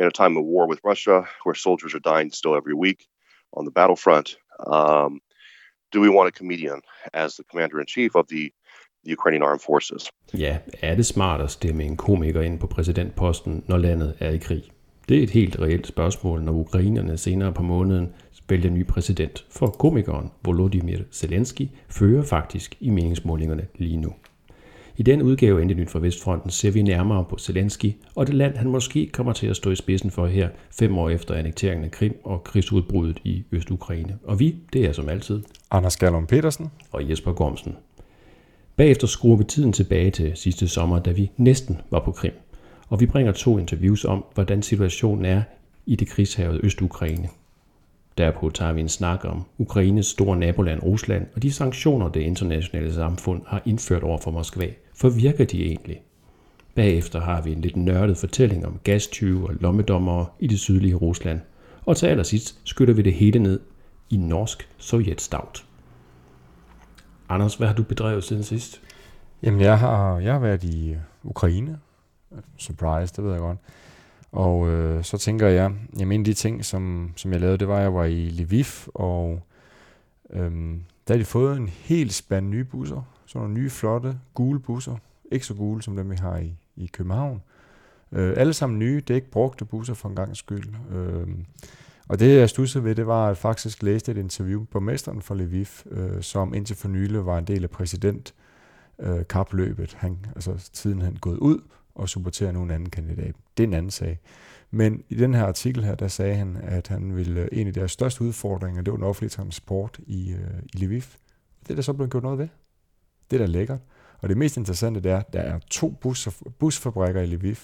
in a time of war with Russia, where soldiers are dying still every week on the battlefront. Um, do we want a comedian as the commander in chief of the, the Ukrainian armed forces? Ja, er det smart at stemme en komiker ind på præsidentposten, når landet er i krig? Det er et helt reelt spørgsmål, når ukrainerne senere på måneden vælger ny præsident, for komikeren Volodymyr Zelensky fører faktisk i meningsmålingerne lige nu. I den udgave af Nyt fra Vestfronten ser vi nærmere på Zelensky og det land, han måske kommer til at stå i spidsen for her fem år efter annekteringen af Krim og krigsudbruddet i Øst-Ukraine. Og vi, det er som altid Anders Gallum Petersen og Jesper Gormsen. Bagefter skruer vi tiden tilbage til sidste sommer, da vi næsten var på Krim. Og vi bringer to interviews om, hvordan situationen er i det krigshavede Øst-Ukraine. Derpå tager vi en snak om Ukraines store naboland Rusland og de sanktioner, det internationale samfund har indført over for Moskva. For virker de egentlig? Bagefter har vi en lidt nørdet fortælling om gastyve og lommedommere i det sydlige Rusland. Og til allersidst skytter vi det hele ned i norsk sovjetstavt. Anders, hvad har du bedrevet siden sidst? Jamen, jeg har, jeg har været i øh, Ukraine. Surprise, det ved jeg godt. Og øh, så tænker jeg, jamen en af de ting, som, som jeg lavede, det var, at jeg var i Lviv, og øhm, der har de fået en helt spand nye busser. Sådan nogle nye, flotte, gule busser. Ikke så gule, som dem vi har i, i København. Øh, alle sammen nye, det er ikke brugte busser for en gang skyld. Øh, og det, jeg stussede ved, det var, at jeg faktisk læste et interview på mesteren for Lviv, øh, som indtil for nylig var en del af præsident øh, kapløbet. Han, altså tiden han gået ud, og supportere en anden kandidat. Det er en anden sag. Men i den her artikel her, der sagde han, at han ville, en af deres største udfordringer, det var den offentlige transport i, øh, i Lviv. Det er der så blevet gjort noget ved. Det er da lækkert. Og det mest interessante det er, at der er to bus, busfabrikker i Lviv,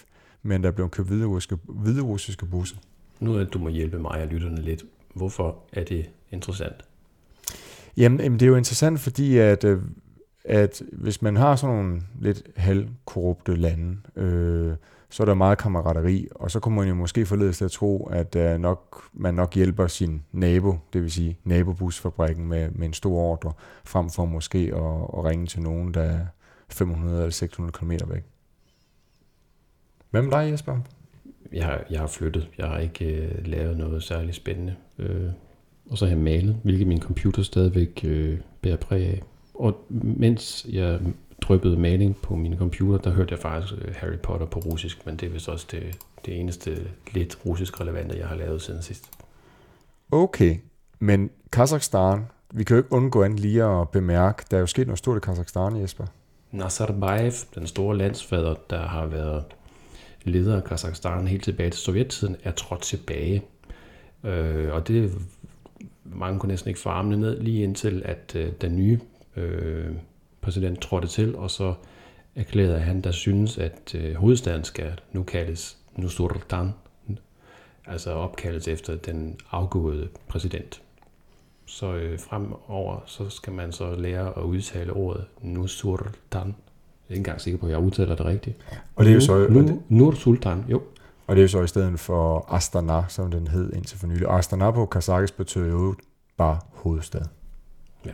men der er blevet købt hviderussiske, hviderussiske busser. Nu er du må hjælpe mig og lytterne lidt. Hvorfor er det interessant? Jamen, jamen det er jo interessant, fordi at øh, at hvis man har sådan nogle lidt halvkorrupte lande, øh, så er der meget kammerateri, og så kunne man jo måske forledes til at tro, at uh, nok, man nok hjælper sin nabo, det vil sige nabobusfabrikken med, med en stor ordre, frem for måske at, at ringe til nogen, der er 500 eller 600 km væk. Hvad med dig, Jesper? Jeg har, jeg har flyttet. Jeg har ikke øh, lavet noget særligt spændende. Øh, og så har jeg malet, hvilket min computer stadigvæk øh, bærer præg af. Og mens jeg dryppede maling på min computer, der hørte jeg faktisk øh, Harry Potter på russisk, men det er vist også det, det eneste lidt russisk relevante, jeg har lavet siden sidst. Okay, men Kazakhstan, vi kan jo ikke undgå andet lige at bemærke, der er jo sket noget stort i Kazakhstan, Jesper. Nazarbayev, den store landsfader, der har været leder af Kazakhstan helt tilbage til sovjettiden, er trådt tilbage. Øh, og det mange kunne næsten ikke få armene ned, lige indtil at øh, den nye øh, præsident trådte til, og så erklærede han, der synes, at øh, hovedstaden skal nu kaldes Nusultan, altså opkaldes efter den afgåede præsident. Så øh, fremover, så skal man så lære at udtale ordet Nusultan. Jeg er ikke engang sikker på, at jeg udtaler det rigtigt. Og det er jo så... Nu, Nur Sultan, jo. Og det er jo så i stedet for Astana, som den hed indtil for nylig. Astana på kazakisk betyder jo bare hovedstad. Ja.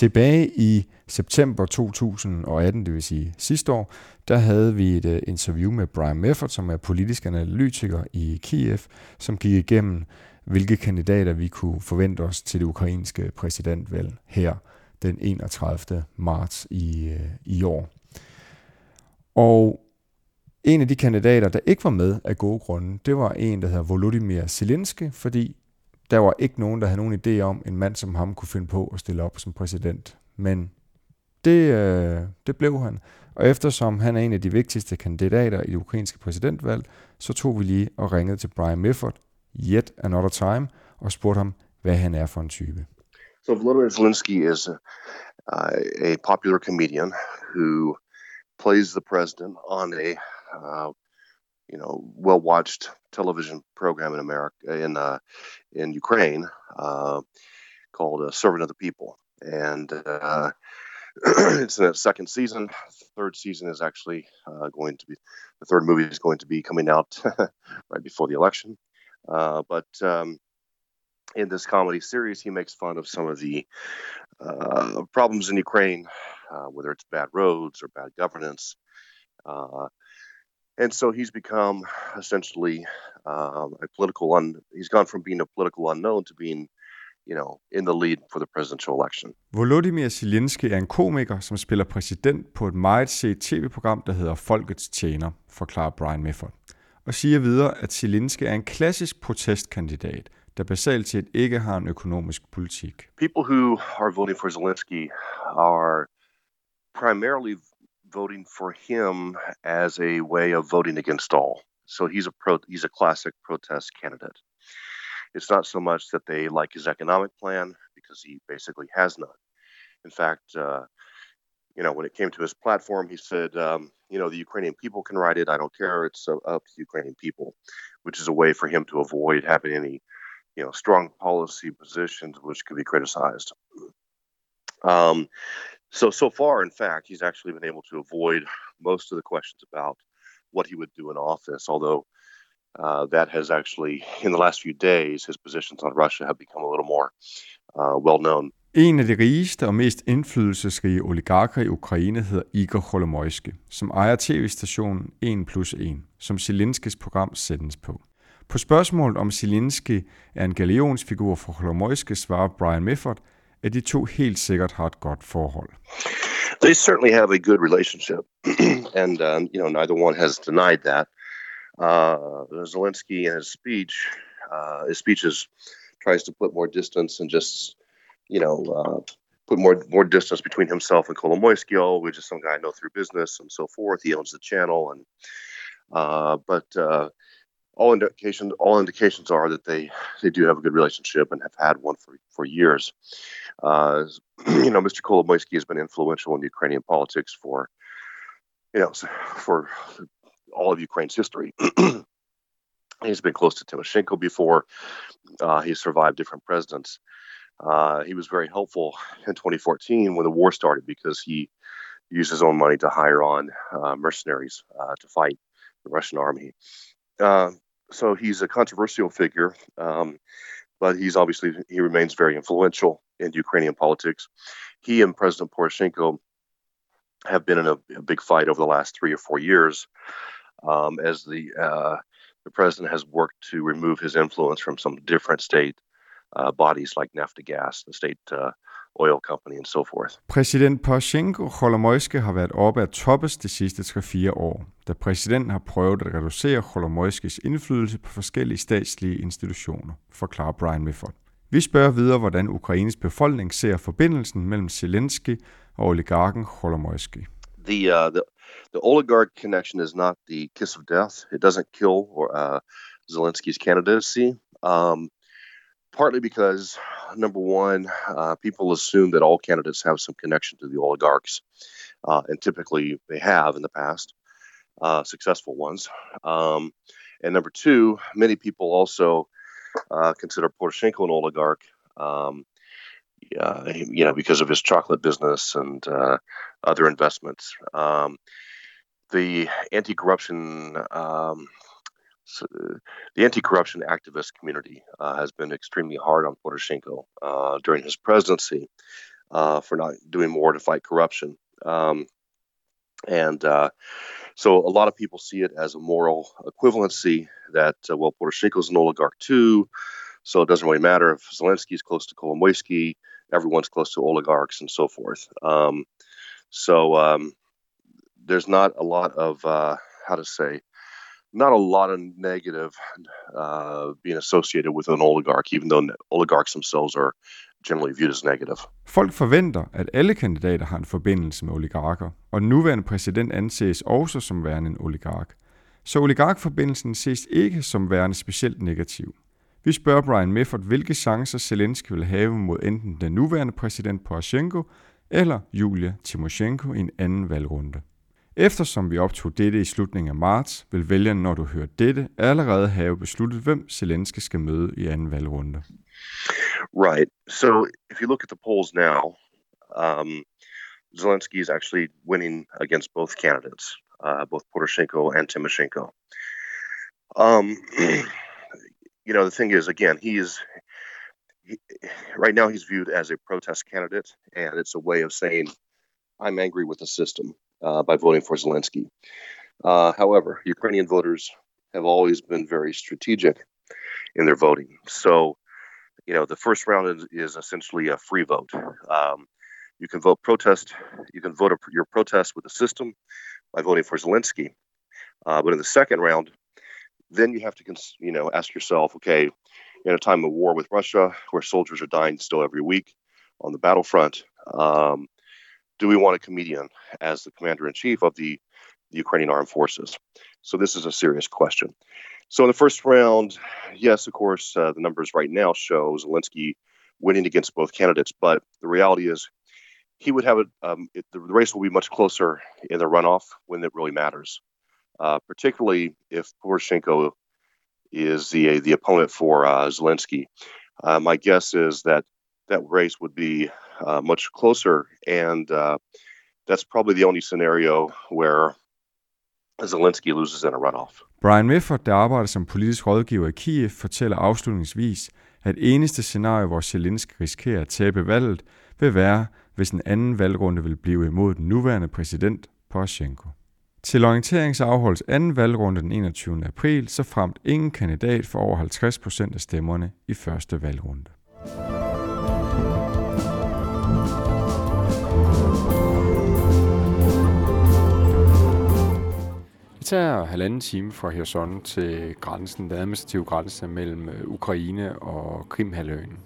Tilbage i september 2018, det vil sige sidste år, der havde vi et øh, interview med Brian Mefford, som er politisk analytiker i Kiev, som gik igennem, hvilke kandidater vi kunne forvente os til det ukrainske præsidentvalg her den 31. marts i, øh, i år. Og en af de kandidater, der ikke var med af gode grunde, det var en, der hedder Volodymyr Zelensky, fordi der var ikke nogen, der havde nogen idé om, en mand som ham kunne finde på at stille op som præsident. Men det, øh, det blev han. Og eftersom han er en af de vigtigste kandidater i det ukrainske præsidentvalg, så tog vi lige og ringede til Brian Mifford, yet another time, og spurgte ham, hvad han er for en type. So Volodymyr Zelensky is a, uh, a popular comedian who plays the president on a uh, you know well watched television program in America in uh, in Ukraine uh, called uh, "Servant of the People," and uh, it's in its second season. Third season is actually uh, going to be the third movie is going to be coming out right before the election. Uh, but um, in this comedy series, he makes fun of some of the problems in Ukraine, whether it's bad roads or bad governance. Uh, and so he's become essentially um, a political un. He's gone from being a political unknown to being, you know, in the lead for the presidential election. Volodymyr Zelensky er en komiker, som spiller præsident på et meget set tv-program, der hedder Folkets Tjener, forklarer Brian Mifford, og siger videre, at Zelensky er en klassisk protestkandidat, der basalt set ikke har en økonomisk politik. People who are voting for Zelensky are primarily voting for him as a way of voting against all. So he's a pro, he's a classic protest candidate. It's not so much that they like his economic plan because he basically has none. In fact, uh, you know, when it came to his platform, he said, um, you know, the Ukrainian people can write it. I don't care. It's uh, up to the Ukrainian people, which is a way for him to avoid having any, you know, strong policy positions which could be criticized. Um, so so far, in fact, he's actually been able to avoid most of the questions about what he would do in office. Although uh, that has actually, in the last few days, his positions on Russia have become a little more uh, well known. En af de rigeste og mest indflydelsesrige oligarker i Ukraine hedder Igor Kolomoisky, som ejer tv-stationen 1 plus 1, som Zelenskis program sendes på. På spørgsmålet om Zelensky er en galionsfigur for Kolomoisky svarer Brian Mifford, at de to helt sikkert har et godt forhold. They certainly have a good relationship, and um, you know neither one has denied that. Uh, Zelensky in his speech, uh, his speeches tries to put more distance and just you know uh, put more more distance between himself and Kolomoisky, which is some guy I know through business and so forth. He owns the channel, and uh, but uh, all indications all indications are that they they do have a good relationship and have had one for for years. Uh, you know, Mr. Kolomoisky has been influential in Ukrainian politics for you know for all of Ukraine's history. He's been close to Timoshenko before. Uh, he survived different presidents. Uh, he was very helpful in 2014 when the war started because he used his own money to hire on uh, mercenaries uh, to fight the Russian army. So he's a controversial figure, um, but he's obviously he remains very influential in Ukrainian politics. He and President Poroshenko have been in a, a big fight over the last three or four years, um, as the uh, the president has worked to remove his influence from some different state uh, bodies like Naftagaz, the state uh, oil company, and so forth. Præsident Poroshenko Kolomoisky har været oppe at toppes de sidste 3-4 år, da præsidenten har prøvet at reducere Kolomoiskys indflydelse på forskellige statslige institutioner, forklarer Brian Mifford. Vi spørger videre, hvordan Ukraines befolkning ser forbindelsen mellem Zelensky og oligarken Kolomoisky. The, uh, the, the oligarch connection is not the kiss of death. It doesn't kill uh, Zelensky's candidacy. Um, partly because number one, uh, people assume that all candidates have some connection to the oligarchs, uh, and typically they have in the past, uh, successful ones. Um, and number two, many people also uh, consider Poroshenko an oligarch. Um, you know, because of his chocolate business and uh, other investments. Um, the anti-corruption um, so the anti-corruption activist community uh, has been extremely hard on Poroshenko uh, during his presidency uh, for not doing more to fight corruption. Um, and uh, so a lot of people see it as a moral equivalency that, uh, well, Poroshenko's an oligarch too, so it doesn't really matter if Zelensky's close to Kolomoisky, everyone's close to oligarchs and so forth. Um, so um, there's not a lot of, uh, how to say, not a lot of negative uh, being associated with an oligarch, even though oligarchs themselves are generally viewed as negative. Folk forventer, at alle kandidater har en forbindelse med oligarker, og nuværende præsident anses også som værende en oligark. Så oligarkforbindelsen ses ikke som værende specielt negativ. Vi spørger Brian Mefford, hvilke chancer Zelensky vil have mod enten den nuværende præsident Poroshenko eller Julia Timoshenko i en anden valgrunde. Eftersom vi optog dette i slutningen af marts, vil vælgerne, når du hører dette, allerede have besluttet, hvem Zelensky skal møde i anden valgrunde. Right. So if you look at the polls now, um, Zelensky is actually winning against both candidates, uh, both Poroshenko and Timoshenko. Um, you know, the thing is, again, he is right now he's viewed as a protest candidate, and it's a way of saying, I'm angry with the system uh, by voting for Zelensky. Uh, however, Ukrainian voters have always been very strategic in their voting. So, you know, the first round is, is essentially a free vote. Um, you can vote protest. You can vote your protest with the system by voting for Zelensky. Uh, but in the second round, then you have to, you know, ask yourself, okay, in a time of war with Russia, where soldiers are dying still every week on the battlefront, um, do we want a comedian as the commander in chief of the, the Ukrainian armed forces? So this is a serious question. So in the first round, yes, of course, uh, the numbers right now show Zelensky winning against both candidates, but the reality is he would have a um, it, the race will be much closer in the runoff when it really matters, uh, particularly if Poroshenko is the the opponent for uh, Zelensky. Uh, my guess is that that race would be uh, much closer, and uh, that's probably the only scenario where Zelensky loses in a runoff. Brian Mifford, der arbejder som politisk rådgiver i Kiev, fortæller afslutningsvis, at eneste scenarie, hvor Zelensky risikerer at tabe valget, vil være, hvis en anden valgrunde vil blive imod den nuværende præsident Poroshenko. Til orientering så afholdes anden valgrunde den 21. april, så fremt ingen kandidat for over 50 procent af stemmerne i første valgrunde. Tager halvanden time fra Kherson til grænsen, den administrative grænse mellem øh, Ukraine og Krimhalvøen.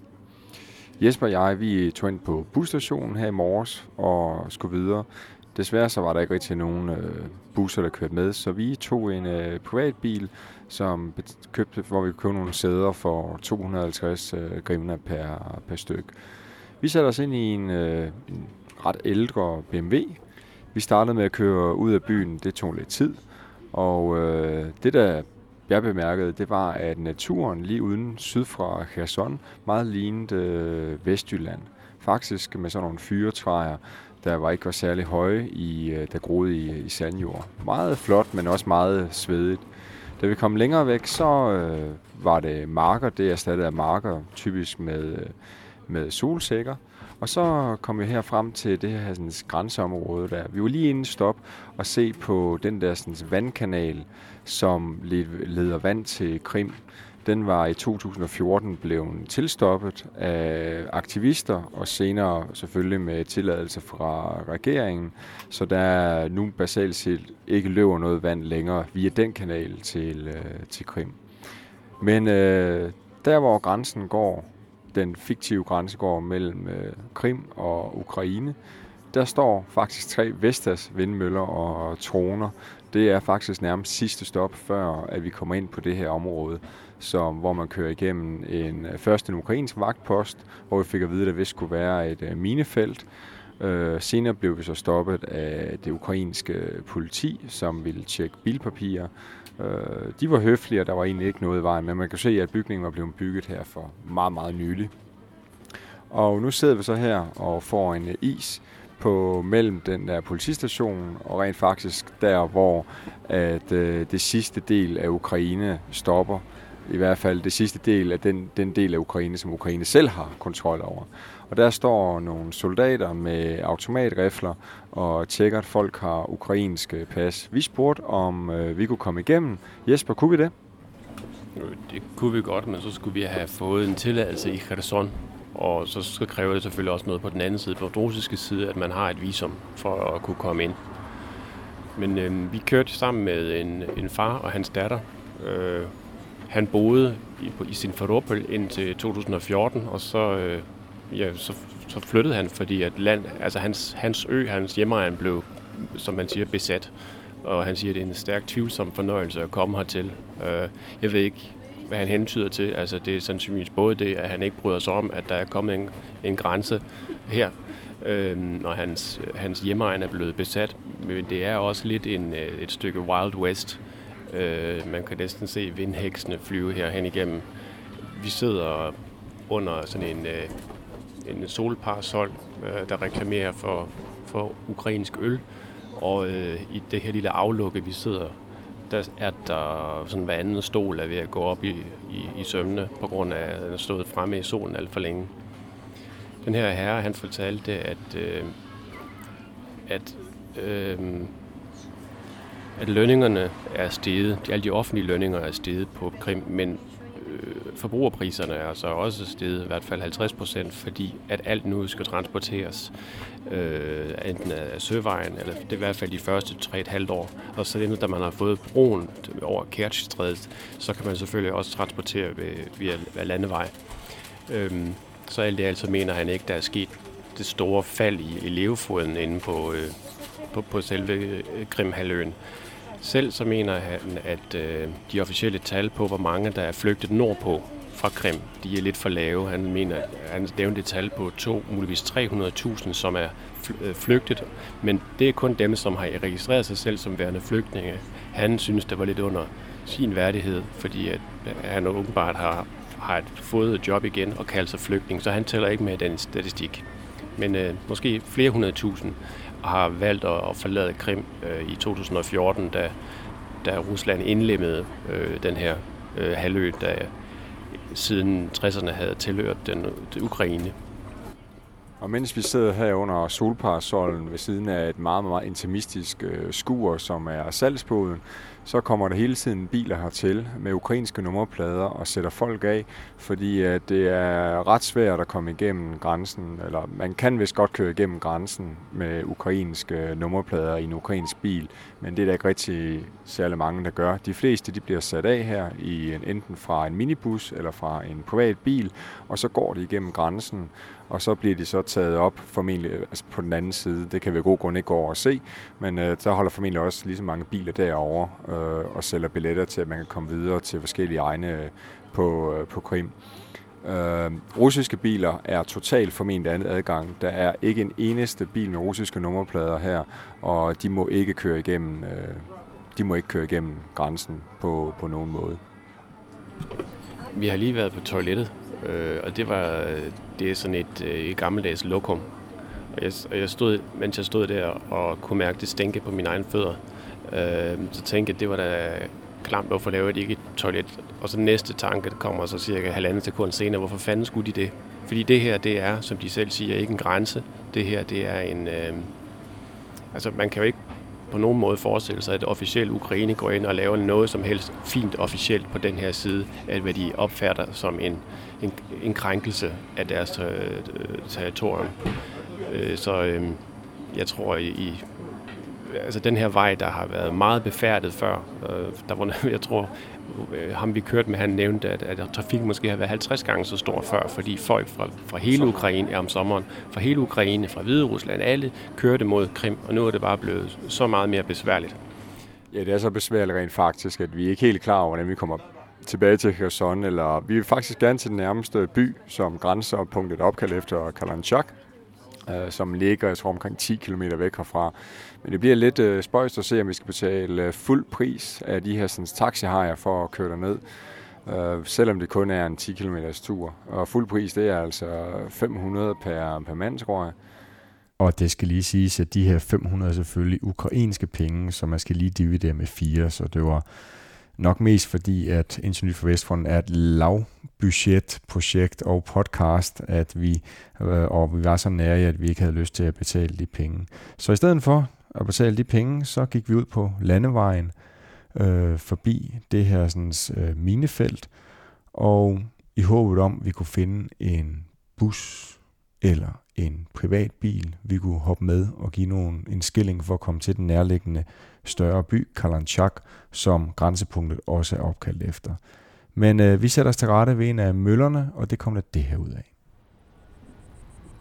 Jesper og jeg, vi tog ind på busstationen her i morges og skulle videre. Desværre så var der ikke rigtig nogen øh, busser, der kørte med, så vi tog en øh, privatbil, som købte, hvor vi købte nogle sæder for 250 øh, grivner per, per styk. Vi satte os ind i en, øh, en ret ældre BMW. Vi startede med at køre ud af byen, det tog lidt tid. Og øh, det, der jeg bemærkede, det var, at naturen lige uden syd fra Kherson meget lignede øh, Vestjylland. Faktisk med sådan nogle fyretræer, der var ikke var særlig høje, i, øh, der groede i, i sandjord. Meget flot, men også meget svedigt. Da vi kom længere væk, så øh, var det marker. Det erstattede af marker, typisk med, øh, med solsikker. Og så kom vi her frem til det her sådan, grænseområde der. Vi var lige inde stop og se på den der sådan, vandkanal, som leder vand til Krim. Den var i 2014 blevet tilstoppet af aktivister, og senere selvfølgelig med tilladelse fra regeringen. Så der er nu basalt set ikke løber noget vand længere via den kanal til, øh, til Krim. Men øh, der hvor grænsen går, den fiktive grænsegård mellem øh, Krim og Ukraine, der står faktisk tre Vestas vindmøller og troner. Det er faktisk nærmest sidste stop, før at vi kommer ind på det her område, som, hvor man kører igennem en, øh, først en ukrainsk vagtpost, hvor vi fik at vide, at det vist skulle være et øh, minefelt. Øh, senere blev vi så stoppet af det ukrainske politi, som ville tjekke bilpapirer. Øh, de var høflige, og der var egentlig ikke noget i vejen, men man kan se, at bygningen var blevet bygget her for meget, meget nylig. Og nu sidder vi så her og får en is på mellem den der politistation og rent faktisk der, hvor at øh, det sidste del af Ukraine stopper. I hvert fald det sidste del af den, den del af Ukraine, som Ukraine selv har kontrol over. Og der står nogle soldater med automatrifler og tjekker, at folk har ukrainske pas. Vi spurgte, om øh, vi kunne komme igennem. Jesper, kunne vi det? Det kunne vi godt, men så skulle vi have fået en tilladelse i Kherson, og så skal kræve det selvfølgelig også noget på den anden side, på den russiske side, at man har et visum for at kunne komme ind. Men øh, vi kørte sammen med en, en far og hans datter. Øh, han boede i, i sin Faropel indtil 2014, og så, øh, ja, så, så flyttede han, fordi at land, altså hans, hans ø, hans hjemmeegn blev, som man siger, besat. Og han siger, at det er en stærk tvivlsom fornøjelse at komme hertil. Øh, jeg ved ikke, hvad han hentyder til. Altså det er sandsynligvis både det, at han ikke bryder sig om, at der er kommet en, en grænse her, øh, når hans, hans hjemmeegn er blevet besat. Men det er også lidt en, øh, et stykke Wild West. Øh, Øh, man kan næsten se vindheksene flyve her hen igennem. Vi sidder under sådan en, øh, en solparasol, øh, der reklamerer for, for ukrainsk øl. Og øh, i det her lille aflukke, vi sidder der er der sådan hver anden stol er ved at gå op i, i, i sømne, på grund af, at den er stået fremme i solen alt for længe. Den her herre, han fortalte, at, øh, at, øh, at lønningerne er steget, alle de offentlige lønninger er steget på Krim, men øh, forbrugerpriserne er så også steget i hvert fald 50 procent, fordi at alt nu skal transporteres øh, enten af søvejen, eller det er i hvert fald de første 3,5 år. Og så det, da man har fået broen over Kertjstrædet, så kan man selvfølgelig også transportere ved, via, via landevej. Øhm, så alt det altså mener han ikke, der er sket det store fald i, i levefoden inde på, øh, på, på selve øh, Krimhaløen. Selv så mener han, at øh, de officielle tal på, hvor mange der er flygtet nordpå fra Krim, de er lidt for lave. Han mener, han nævnte et tal på to, muligvis 300.000, som er øh, flygtet, men det er kun dem, som har registreret sig selv som værende flygtninge. Han synes, det var lidt under sin værdighed, fordi at øh, han åbenbart har, har fået et job igen og kaldt sig flygtning, så han tæller ikke med den statistik. Men øh, måske flere hundrede tusind har valgt at, forlade Krim øh, i 2014, da, da Rusland indlemmede øh, den her øh, halvø, der siden 60'erne havde tilhørt den, den Ukraine. Og mens vi sidder her under solparasollen ved siden af et meget, meget intimistisk øh, skur, som er salgsboden, så kommer der hele tiden biler hertil med ukrainske nummerplader og sætter folk af, fordi at det er ret svært at komme igennem grænsen, eller man kan vist godt køre igennem grænsen med ukrainske nummerplader i en ukrainsk bil, men det er der ikke rigtig særlig mange, der gør. De fleste de bliver sat af her i en, enten fra en minibus eller fra en privat bil, og så går de igennem grænsen, og så bliver de så taget op formentlig øh, altså på den anden side. Det kan vi af god grund ikke gå over og se, men øh, der holder formentlig også lige så mange biler derovre øh, og sælger billetter til, at man kan komme videre til forskellige egne øh, på, øh, på Krim. Øh, russiske biler er totalt formentlig andet adgang. Der er ikke en eneste bil med russiske nummerplader her, og de må ikke køre igennem, øh, de må ikke køre igennem grænsen på, på nogen måde. Vi har lige været på toilettet, øh, og det var øh, det er sådan et, øh, et gammeldags lokum. Og jeg, og jeg stod, mens jeg stod der og kunne mærke det stænke på mine egne fødder, øh, så tænkte jeg, det var da klamt, hvorfor laver de ikke et toilet? Og så næste tanke der kommer så cirka halvandet sekund senere, hvorfor fanden skulle de det? Fordi det her, det er, som de selv siger, ikke en grænse. Det her, det er en... Øh, altså, man kan jo ikke på nogen måde forestille sig, at officielt Ukraine går ind og laver noget som helst fint officielt på den her side, at hvad de opfatter som en, en, en krænkelse af deres øh, territorium. Øh, så øh, jeg tror, i, i altså den her vej, der har været meget befærdet før, øh, der var, jeg tror, ham vi kørte med, han nævnte, at, at trafikken måske har været 50 gange så stor før, fordi folk fra, fra hele Ukraine er om sommeren, fra hele Ukraine, fra Hvide Rusland, alle kørte mod Krim, og nu er det bare blevet så meget mere besværligt. Ja, det er så besværligt rent faktisk, at vi er ikke helt klar over, hvordan vi kommer tilbage til Kherson, eller vi vil faktisk gerne til den nærmeste by, som grænser punktet opkaldt efter Kalanchak, øh, som ligger, jeg tror, omkring 10 km væk herfra. Men det bliver lidt øh, spøjst at se, om vi skal betale øh, fuld pris af de her sådan, taxihajer for at køre derned, øh, selvom det kun er en 10 km tur. Og fuld pris, det er altså 500 per, per mand, tror jeg. Og det skal lige siges, at de her 500 er selvfølgelig ukrainske penge, så man skal lige dividere med 4, så det var Nok mest fordi, at Ingeniør for Vestfronten er et lavbudgetprojekt og podcast, at vi, øh, og vi var så nære at vi ikke havde lyst til at betale de penge. Så i stedet for at betale de penge, så gik vi ud på landevejen øh, forbi det her sådan, øh, minefelt, og i håbet om, at vi kunne finde en bus eller en privat bil, vi kunne hoppe med og give nogen en skilling for at komme til den nærliggende større by, Kalanchak, som grænsepunktet også er opkaldt efter. Men øh, vi sætter os til rette ved en af møllerne, og det kom der det her ud af.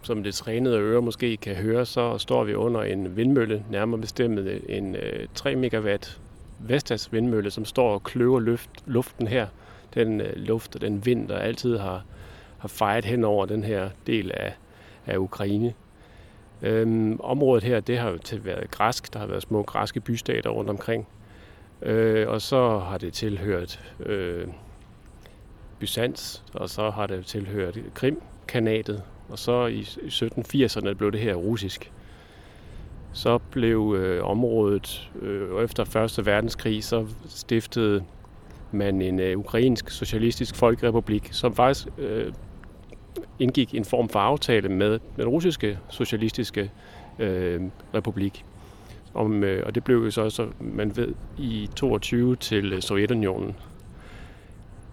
Som det trænede øre måske kan høre, så står vi under en vindmølle, nærmere bestemt en øh, 3 megawatt Vestas vindmølle, som står og kløver luft, luften her. Den øh, luft og den vind, der altid har, har fejret hen over den her del af, af Ukraine. Øhm, området her, det har jo til været græsk. Der har været små græske bystater rundt omkring. Øh, og så har det tilhørt øh, Byzans, og så har det tilhørt Krim-kanatet, og så i 1780'erne blev det her russisk. så blev øh, området øh, efter 1. verdenskrig, så stiftede man en øh, ukrainsk socialistisk folkerepublik, som faktisk øh, indgik en form for aftale med den russiske socialistiske øh, republik. Om, øh, og det blev jo så, så man ved, i 22 til øh, Sovjetunionen.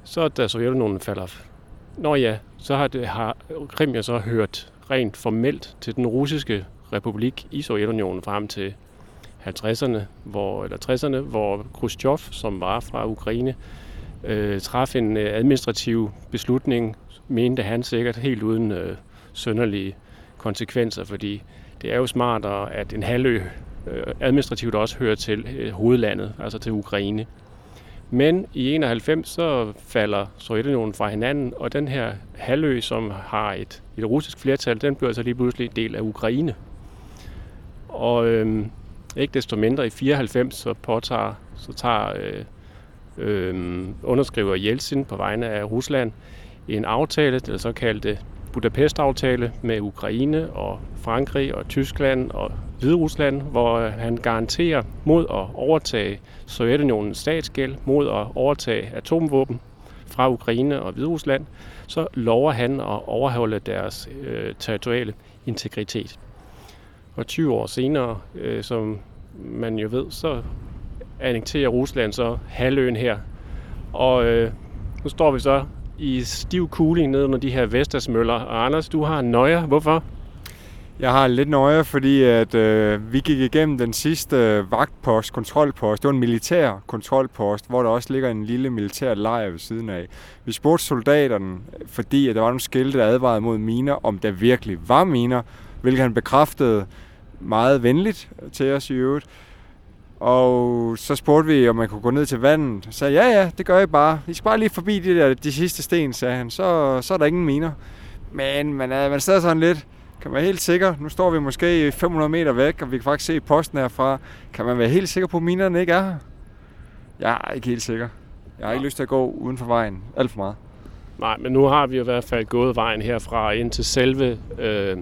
Så da Sovjetunionen falder, Nå ja, så har, det, har Krim jo så hørt rent formelt til den russiske republik i Sovjetunionen frem til 50'erne, hvor, eller 60'erne, hvor Khrushchev, som var fra Ukraine, øh, traf en øh, administrativ beslutning, mente han sikkert helt uden øh, sønderlige konsekvenser, fordi det er jo smartere, at en halvø øh, administrativt også hører til øh, hovedlandet, altså til Ukraine. Men i 91 så falder Sovjetunionen fra hinanden, og den her halvø, som har et, et russisk flertal, den bliver altså lige pludselig del af Ukraine. Og øhm, ikke desto mindre i 94 så påtager, så tager øh, øh, underskriver Jeltsin på vegne af Rusland en aftale, den såkaldte Budapest-aftale med Ukraine og Frankrig og Tyskland og Hviderusland, hvor øh, han garanterer mod at overtage Sovjetunionens statsgæld, mod at overtage atomvåben fra Ukraine og Hviderusland, så lover han at overholde deres øh, territoriale integritet. Og 20 år senere, øh, som man jo ved, så annekterer Rusland så halvøen her. Og øh, nu står vi så i stiv cooling ned under de her Vestasmøller. Og Anders, du har nøjer. Hvorfor? Jeg har lidt nøje, fordi at øh, vi gik igennem den sidste øh, vagtpost, kontrolpost. Det var en militær kontrolpost, hvor der også ligger en lille militær lejr ved siden af. Vi spurgte soldaterne, fordi at der var nogle skilte, der advarede mod miner, om der virkelig var miner, hvilket han bekræftede meget venligt til os i øvrigt. Og så spurgte vi, om man kunne gå ned til vandet. Så sagde, ja, ja, det gør jeg bare. I skal bare lige forbi de, der, de sidste sten, sagde han. Så, så er der ingen miner. Men man er, man er stadig sådan lidt, kan være helt sikker? Nu står vi måske 500 meter væk, og vi kan faktisk se posten herfra. Kan man være helt sikker på, at minerne ikke er her? Jeg er ikke helt sikker. Jeg har ikke lyst til at gå uden for vejen. Alt for meget. Nej, men nu har vi i hvert fald gået vejen herfra ind til selve, øh,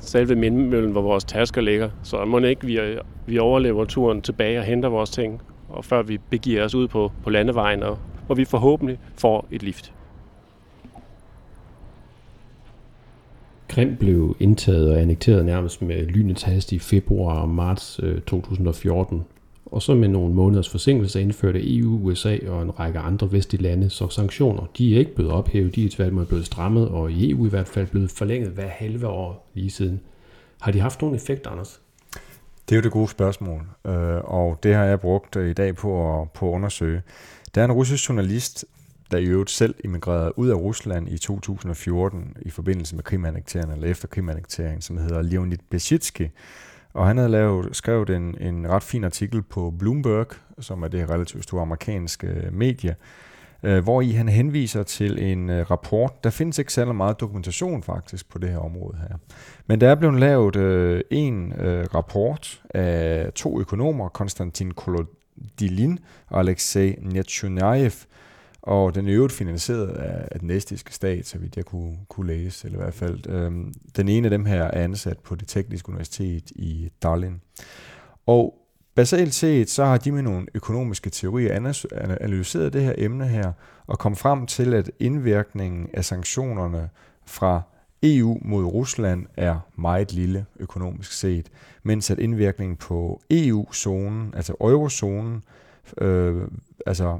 selve mindmøllen, hvor vores tasker ligger. Så må ikke vi, vi overlever turen tilbage og henter vores ting, og før vi begiver os ud på, på landevejen, og hvor vi forhåbentlig får et lift. Krim blev indtaget og annekteret nærmest med lynets hast i februar og marts øh, 2014. Og så med nogle måneders forsinkelse indførte EU, USA og en række andre vestlige lande så sanktioner. De er ikke blevet ophævet, de er tværtimod blevet strammet, og i EU i hvert fald blevet forlænget hver halve år lige siden. Har de haft nogen effekt, Anders? Det er jo det gode spørgsmål, øh, og det har jeg brugt i dag på at, på at undersøge. Der er en russisk journalist, der i øvrigt selv immigrerede ud af Rusland i 2014 i forbindelse med krimannekteringen, eller efter krimannekteringen, som hedder Leonid Besitsky. Og han havde lavet, skrevet en, en ret fin artikel på Bloomberg, som er det relativt store amerikanske medie, øh, hvor i han henviser til en øh, rapport. Der findes ikke særlig meget dokumentation faktisk på det her område her. Men der er blevet lavet øh, en øh, rapport af to økonomer, Konstantin Kolodilin og Alexei Netchunayev, og den er øvrigt finansieret af, af den estiske stat, så vidt jeg kunne, kunne læse, eller i hvert fald. Øhm, den ene af dem her er ansat på det tekniske universitet i Dublin. Og basalt set, så har de med nogle økonomiske teorier analyseret det her emne her, og kom frem til, at indvirkningen af sanktionerne fra EU mod Rusland er meget lille økonomisk set, mens at indvirkningen på EU-zonen, altså eurozonen, øh, altså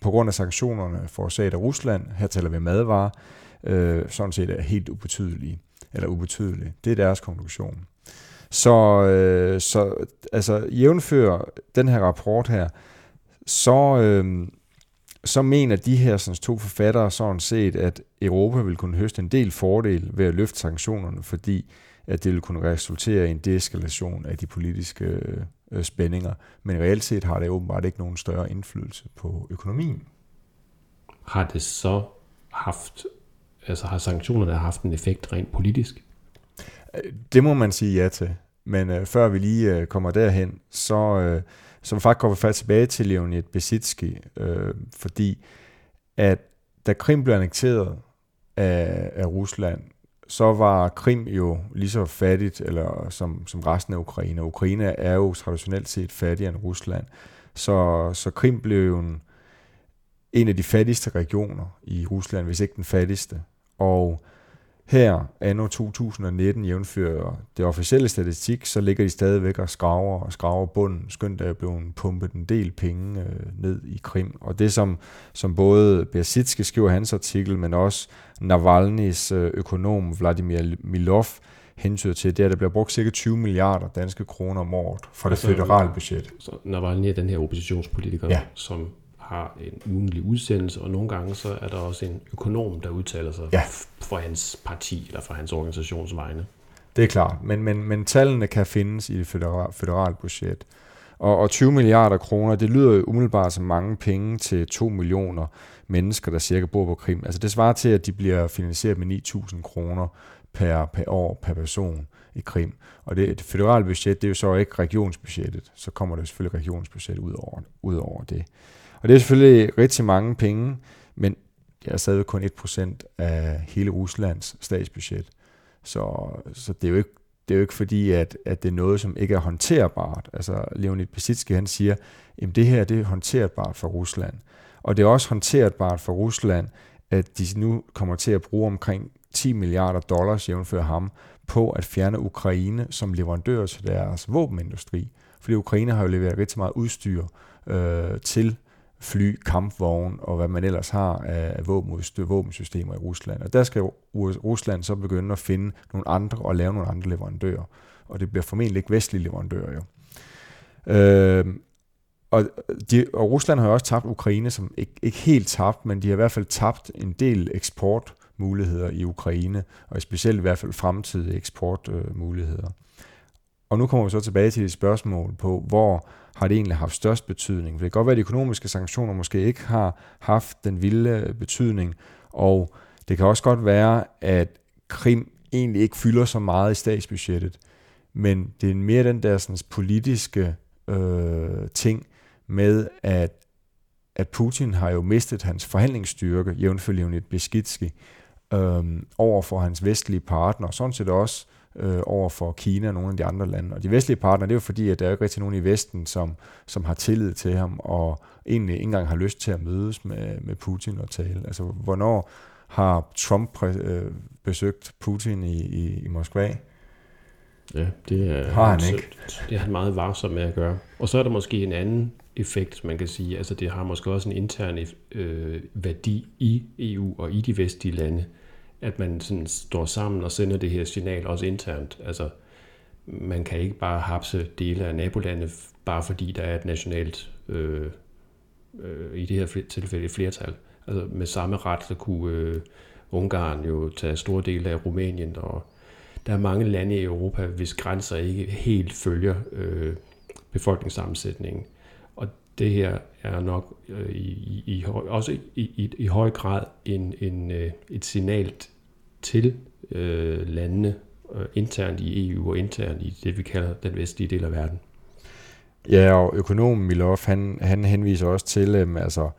på grund af sanktionerne forårsaget af Rusland, her taler vi madvarer, øh, sådan set er helt ubetydelige, eller ubetydelige. Det er deres konklusion. Så, øh, så altså, jævnfører den her rapport her, så, øh, så mener de her sådan, to forfattere sådan set, at Europa vil kunne høste en del fordel ved at løfte sanktionerne, fordi at det vil kunne resultere i en deeskalation af de politiske øh, spændinger. Men reelt set har det åbenbart ikke nogen større indflydelse på økonomien. Har det så haft, altså har sanktionerne haft en effekt rent politisk? Det må man sige ja til. Men øh, før vi lige øh, kommer derhen, så, øh, så faktisk går vi faktisk tilbage til Leonid Besitsky, øh, fordi at da Krim blev annekteret af, af Rusland, så var Krim jo lige så fattigt eller som, som resten af Ukraine. Ukraine er jo traditionelt set fattigere end Rusland. Så, så Krim blev jo en, en af de fattigste regioner i Rusland, hvis ikke den fattigste. Og her, anno 2019, jævnfører det officielle statistik, så ligger de stadigvæk og skraver og skraver bunden. Skønt er blevet pumpet en del penge øh, ned i Krim. Og det, som, som både Bersitske skriver hans artikel, men også Navalny's øh, økonom Vladimir Milov hentyder til, det er, at der bliver brugt cirka 20 milliarder danske kroner om året fra det altså, federale budget. Så Navalny er den her oppositionspolitiker, ja. som har en ugenlig udsendelse, og nogle gange så er der også en økonom, der udtaler sig ja. for hans parti eller for hans organisations vegne. Det er klart, men, men, men tallene kan findes i det federale, federale budget. Og, og 20 milliarder kroner, det lyder jo umiddelbart som mange penge til 2 millioner mennesker, der cirka bor på Krim. Altså det svarer til, at de bliver finansieret med 9.000 kroner per, per år per person i Krim. Og det, det federale budget, det er jo så ikke regionsbudgettet. Så kommer der selvfølgelig regionsbudget ud over, ud over det. Og det er selvfølgelig rigtig mange penge, men det er stadig kun 1% af hele Ruslands statsbudget. Så, så det er jo ikke det er jo ikke fordi, at, at det er noget, som ikke er håndterbart. Altså Leonid Pesitsky, han siger, at det her det er håndterbart for Rusland. Og det er også håndterbart for Rusland, at de nu kommer til at bruge omkring 10 milliarder dollars, jævnfør ham, på at fjerne Ukraine som leverandør til deres våbenindustri. Fordi Ukraine har jo leveret rigtig meget udstyr øh, til fly, kampvogne og hvad man ellers har af våbensystemer i Rusland. Og der skal Rusland så begynde at finde nogle andre og lave nogle andre leverandører. Og det bliver formentlig ikke vestlige leverandører jo. Øh, og, de, og Rusland har jo også tabt Ukraine, som ikke, ikke helt tabt, men de har i hvert fald tabt en del eksportmuligheder i Ukraine, og specielt i hvert fald fremtidige eksportmuligheder. Og nu kommer vi så tilbage til et spørgsmål på, hvor har det egentlig haft størst betydning. For det kan godt være, at de økonomiske sanktioner måske ikke har haft den vilde betydning, og det kan også godt være, at Krim egentlig ikke fylder så meget i statsbudgettet, men det er mere den der sådan, politiske øh, ting med, at, at Putin har jo mistet hans forhandlingsstyrke, jævnfølge Leonid Beskidski, øh, over for hans vestlige partner, sådan set også øh, over for Kina og nogle af de andre lande. Og de vestlige partnere, det er jo fordi, at der er ikke rigtig nogen i Vesten, som, som har tillid til ham, og egentlig ikke engang har lyst til at mødes med, med Putin og tale. Altså, hvornår har Trump øh, besøgt Putin i, i, i Moskva? Ja, det er, har han ikke. Det er han meget varsom med at gøre. Og så er der måske en anden effekt, man kan sige. Altså det har måske også en intern øh, værdi i EU og i de vestlige lande at man sådan står sammen og sender det her signal også internt. Altså, man kan ikke bare hapse dele af nabolandet, bare fordi der er et nationalt, øh, øh, i det her tilfælde et flertal. Altså med samme ret, så kunne øh, Ungarn jo tage store dele af Rumænien, og der er mange lande i Europa, hvis grænser ikke helt følger øh, befolkningssammensætningen. Og det her er nok øh, i, i, i, også i, i, i høj grad en, en, øh, et signal til øh, landene øh, internt i EU og internt i det, vi kalder den vestlige del af verden. Ja, og økonomen Milov, han, han henviser også til, øh, altså,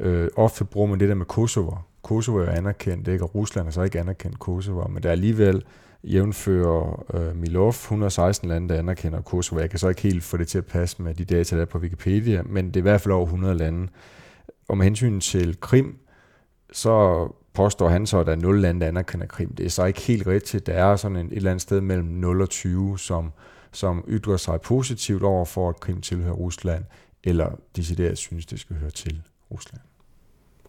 øh, ofte bruger man det der med Kosovo. Kosovo er anerkendt, ikke? og Rusland er så ikke anerkendt Kosovo, men der er alligevel jævnfører øh, Milov 116 lande, der anerkender Kosovo. Jeg kan så ikke helt få det til at passe med de data, der er på Wikipedia, men det er i hvert fald over 100 lande. Og med hensyn til Krim, så påstår han så, at der er 0 lande, der anerkender Krim. Det er så ikke helt rigtigt. Der er sådan en, et eller andet sted mellem 0 og 20, som, som ytrer sig positivt over for, at Krim tilhører Rusland, eller decideret synes, det skal høre til Rusland.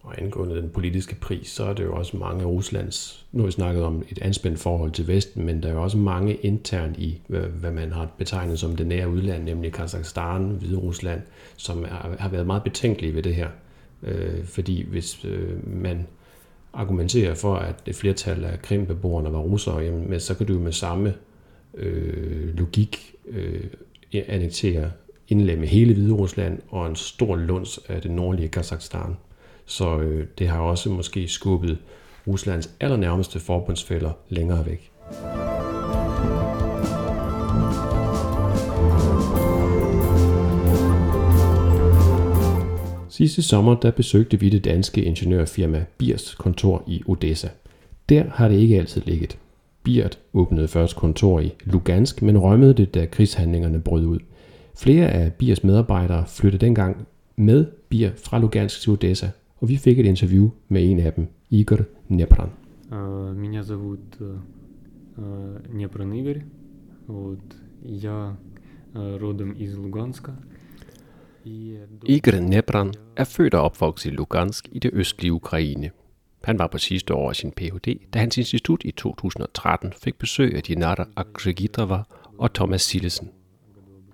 Og angående den politiske pris, så er det jo også mange af Ruslands, nu har vi snakket om et anspændt forhold til Vesten, men der er jo også mange internt i, hvad man har betegnet som det nære udland, nemlig Kazakhstan, Hvide Rusland, som er, har været meget betænkelige ved det her. Øh, fordi hvis øh, man argumenterer for, at et flertal af krimbeboerne var russere, jamen, så kan du med samme øh, logik øh, annektere indlemme hele Hvide Rusland og en stor lunds af det nordlige Kazakhstan. Så øh, det har også måske skubbet Ruslands allernærmeste forbundsfælder længere væk. Sidste sommer der besøgte vi det danske ingeniørfirma Biers kontor i Odessa. Der har det ikke altid ligget. Birt åbnede først kontor i Lugansk, men rømmede det, da krigshandlingerne brød ud. Flere af Birs medarbejdere flyttede dengang med Bir fra Lugansk til Odessa, og vi fik et interview med en af dem, Igor Nepran. Меня зовут Непран Игорь. Вот. Я родом из Луганска. Igor Nepran er født og opvokset i Lugansk i det østlige Ukraine. Han var på sidste år af sin Ph.D., da hans institut i 2013 fik besøg af Dinara Akrigitova og Thomas Sillesen.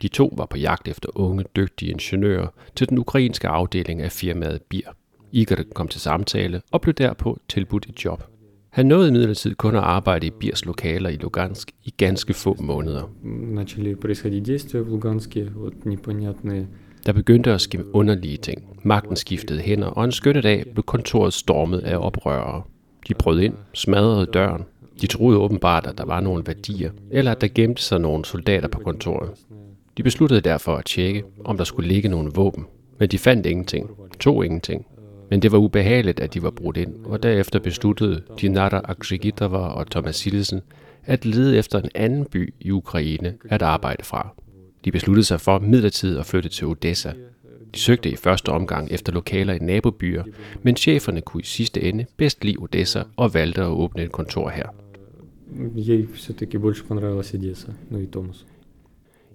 De to var på jagt efter unge, dygtige ingeniører til den ukrainske afdeling af firmaet BIR. Igor kom til samtale og blev derpå tilbudt et job. Han nåede imidlertid kun at arbejde i Birs lokaler i Lugansk i ganske få måneder. Начнётся действие в Луганске, вот непонятные der begyndte at ske underlige ting. Magten skiftede hænder, og en skønne dag blev kontoret stormet af oprørere. De brød ind, smadrede døren. De troede åbenbart, at der var nogle værdier, eller at der gemte sig nogle soldater på kontoret. De besluttede derfor at tjekke, om der skulle ligge nogle våben, men de fandt ingenting, tog ingenting. Men det var ubehageligt, at de var brudt ind, og derefter besluttede Dinara Akshigitova og Thomas Sillesen at lede efter en anden by i Ukraine at arbejde fra. De besluttede sig for midlertidigt at flytte til Odessa. De søgte i første omgang efter lokaler i nabobyer, men cheferne kunne i sidste ende bedst lide Odessa og valgte at åbne et kontor her. Ей все-таки больше понравилась Одесса, ну и Томасу.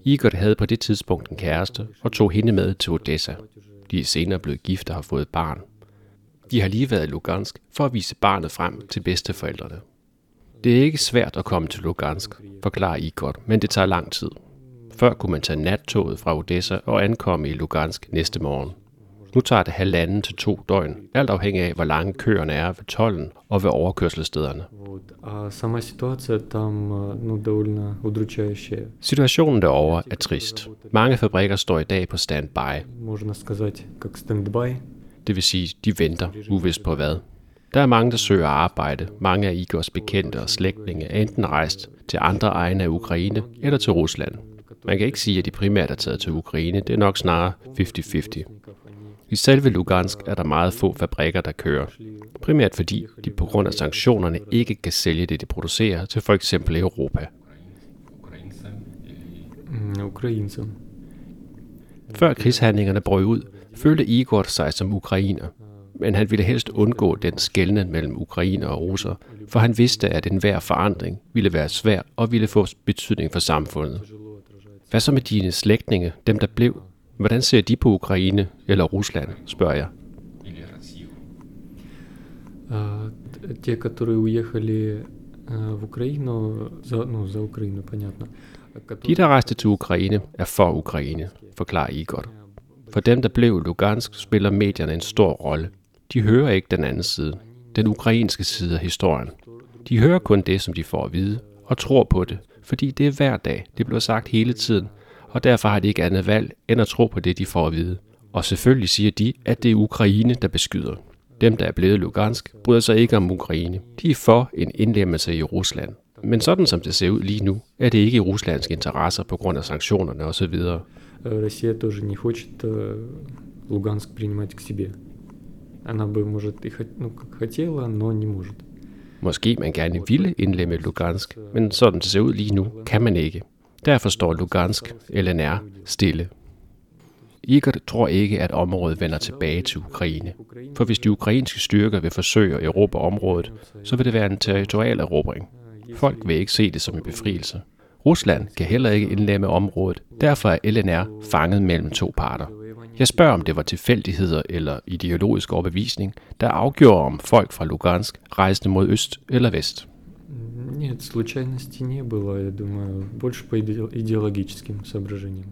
Igor havde på det tidspunkt en kæreste og tog hende med til Odessa. De er senere blevet gift og har fået barn. De har lige været i Lugansk for at vise barnet frem til bedsteforældrene. Det er ikke svært at komme til Lugansk, forklarer Igor, men det tager lang tid. Før kunne man tage nattoget fra Odessa og ankomme i Lugansk næste morgen. Nu tager det halvanden til to døgn, alt afhængig af, hvor lange køerne er ved tollen og ved overkørselsstederne. Situationen derovre er trist. Mange fabrikker står i dag på standby. Det vil sige, de venter, uvidst på hvad. Der er mange, der søger arbejde. Mange af Igors bekendte og slægtninge er enten rejst til andre egne af Ukraine eller til Rusland. Man kan ikke sige, at de primært er taget til Ukraine. Det er nok snarere 50-50. I selve Lugansk er der meget få fabrikker, der kører. Primært fordi de på grund af sanktionerne ikke kan sælge det, de producerer til for eksempel Europa. Mm, Før krigshandlingerne brød ud, følte Igor sig som ukrainer. Men han ville helst undgå den skældne mellem ukrainer og russer, for han vidste, at enhver forandring ville være svær og ville få betydning for samfundet. Hvad så med dine slægtninge, dem der blev? Hvordan ser de på Ukraine eller Rusland, spørger jeg. Те, которые уехали в Украину, за, ну, за Украину, понятно. De, der rejste til Ukraine, er for Ukraine, forklarer Igor. For dem, der blev Lugansk, spiller medierne en stor rolle. De hører ikke den anden side, den ukrainske side af historien. De hører kun det, som de får at vide, og tror på det, fordi det er hver dag. Det bliver sagt hele tiden, og derfor har de ikke andet valg end at tro på det, de får at vide. Og selvfølgelig siger de, at det er Ukraine, der beskyder. Dem, der er blevet Lugansk, bryder sig ikke om Ukraine. De er for en indlemmelse i Rusland. Men sådan som det ser ud lige nu, er det ikke i Ruslands interesser på grund af sanktionerne osv. Россия тоже не хочет Луганск принимать к себе. Она бы, может, и ну, как хотела, но не может. Måske man gerne ville indlemme Lugansk, men sådan det ser ud lige nu, kan man ikke. Derfor står Lugansk, LNR, stille. Igor tror ikke, at området vender tilbage til Ukraine. For hvis de ukrainske styrker vil forsøge at erobre området, så vil det være en territorial erobring. Folk vil ikke se det som en befrielse. Rusland kan heller ikke indlemme området, derfor er LNR fanget mellem to parter. Jeg spørger, om det var tilfældigheder eller ideologisk overbevisning, der afgjorde, om folk fra Lugansk rejste mod øst eller vest. Нет, случайности не было, я думаю, больше по идеологическим соображениям.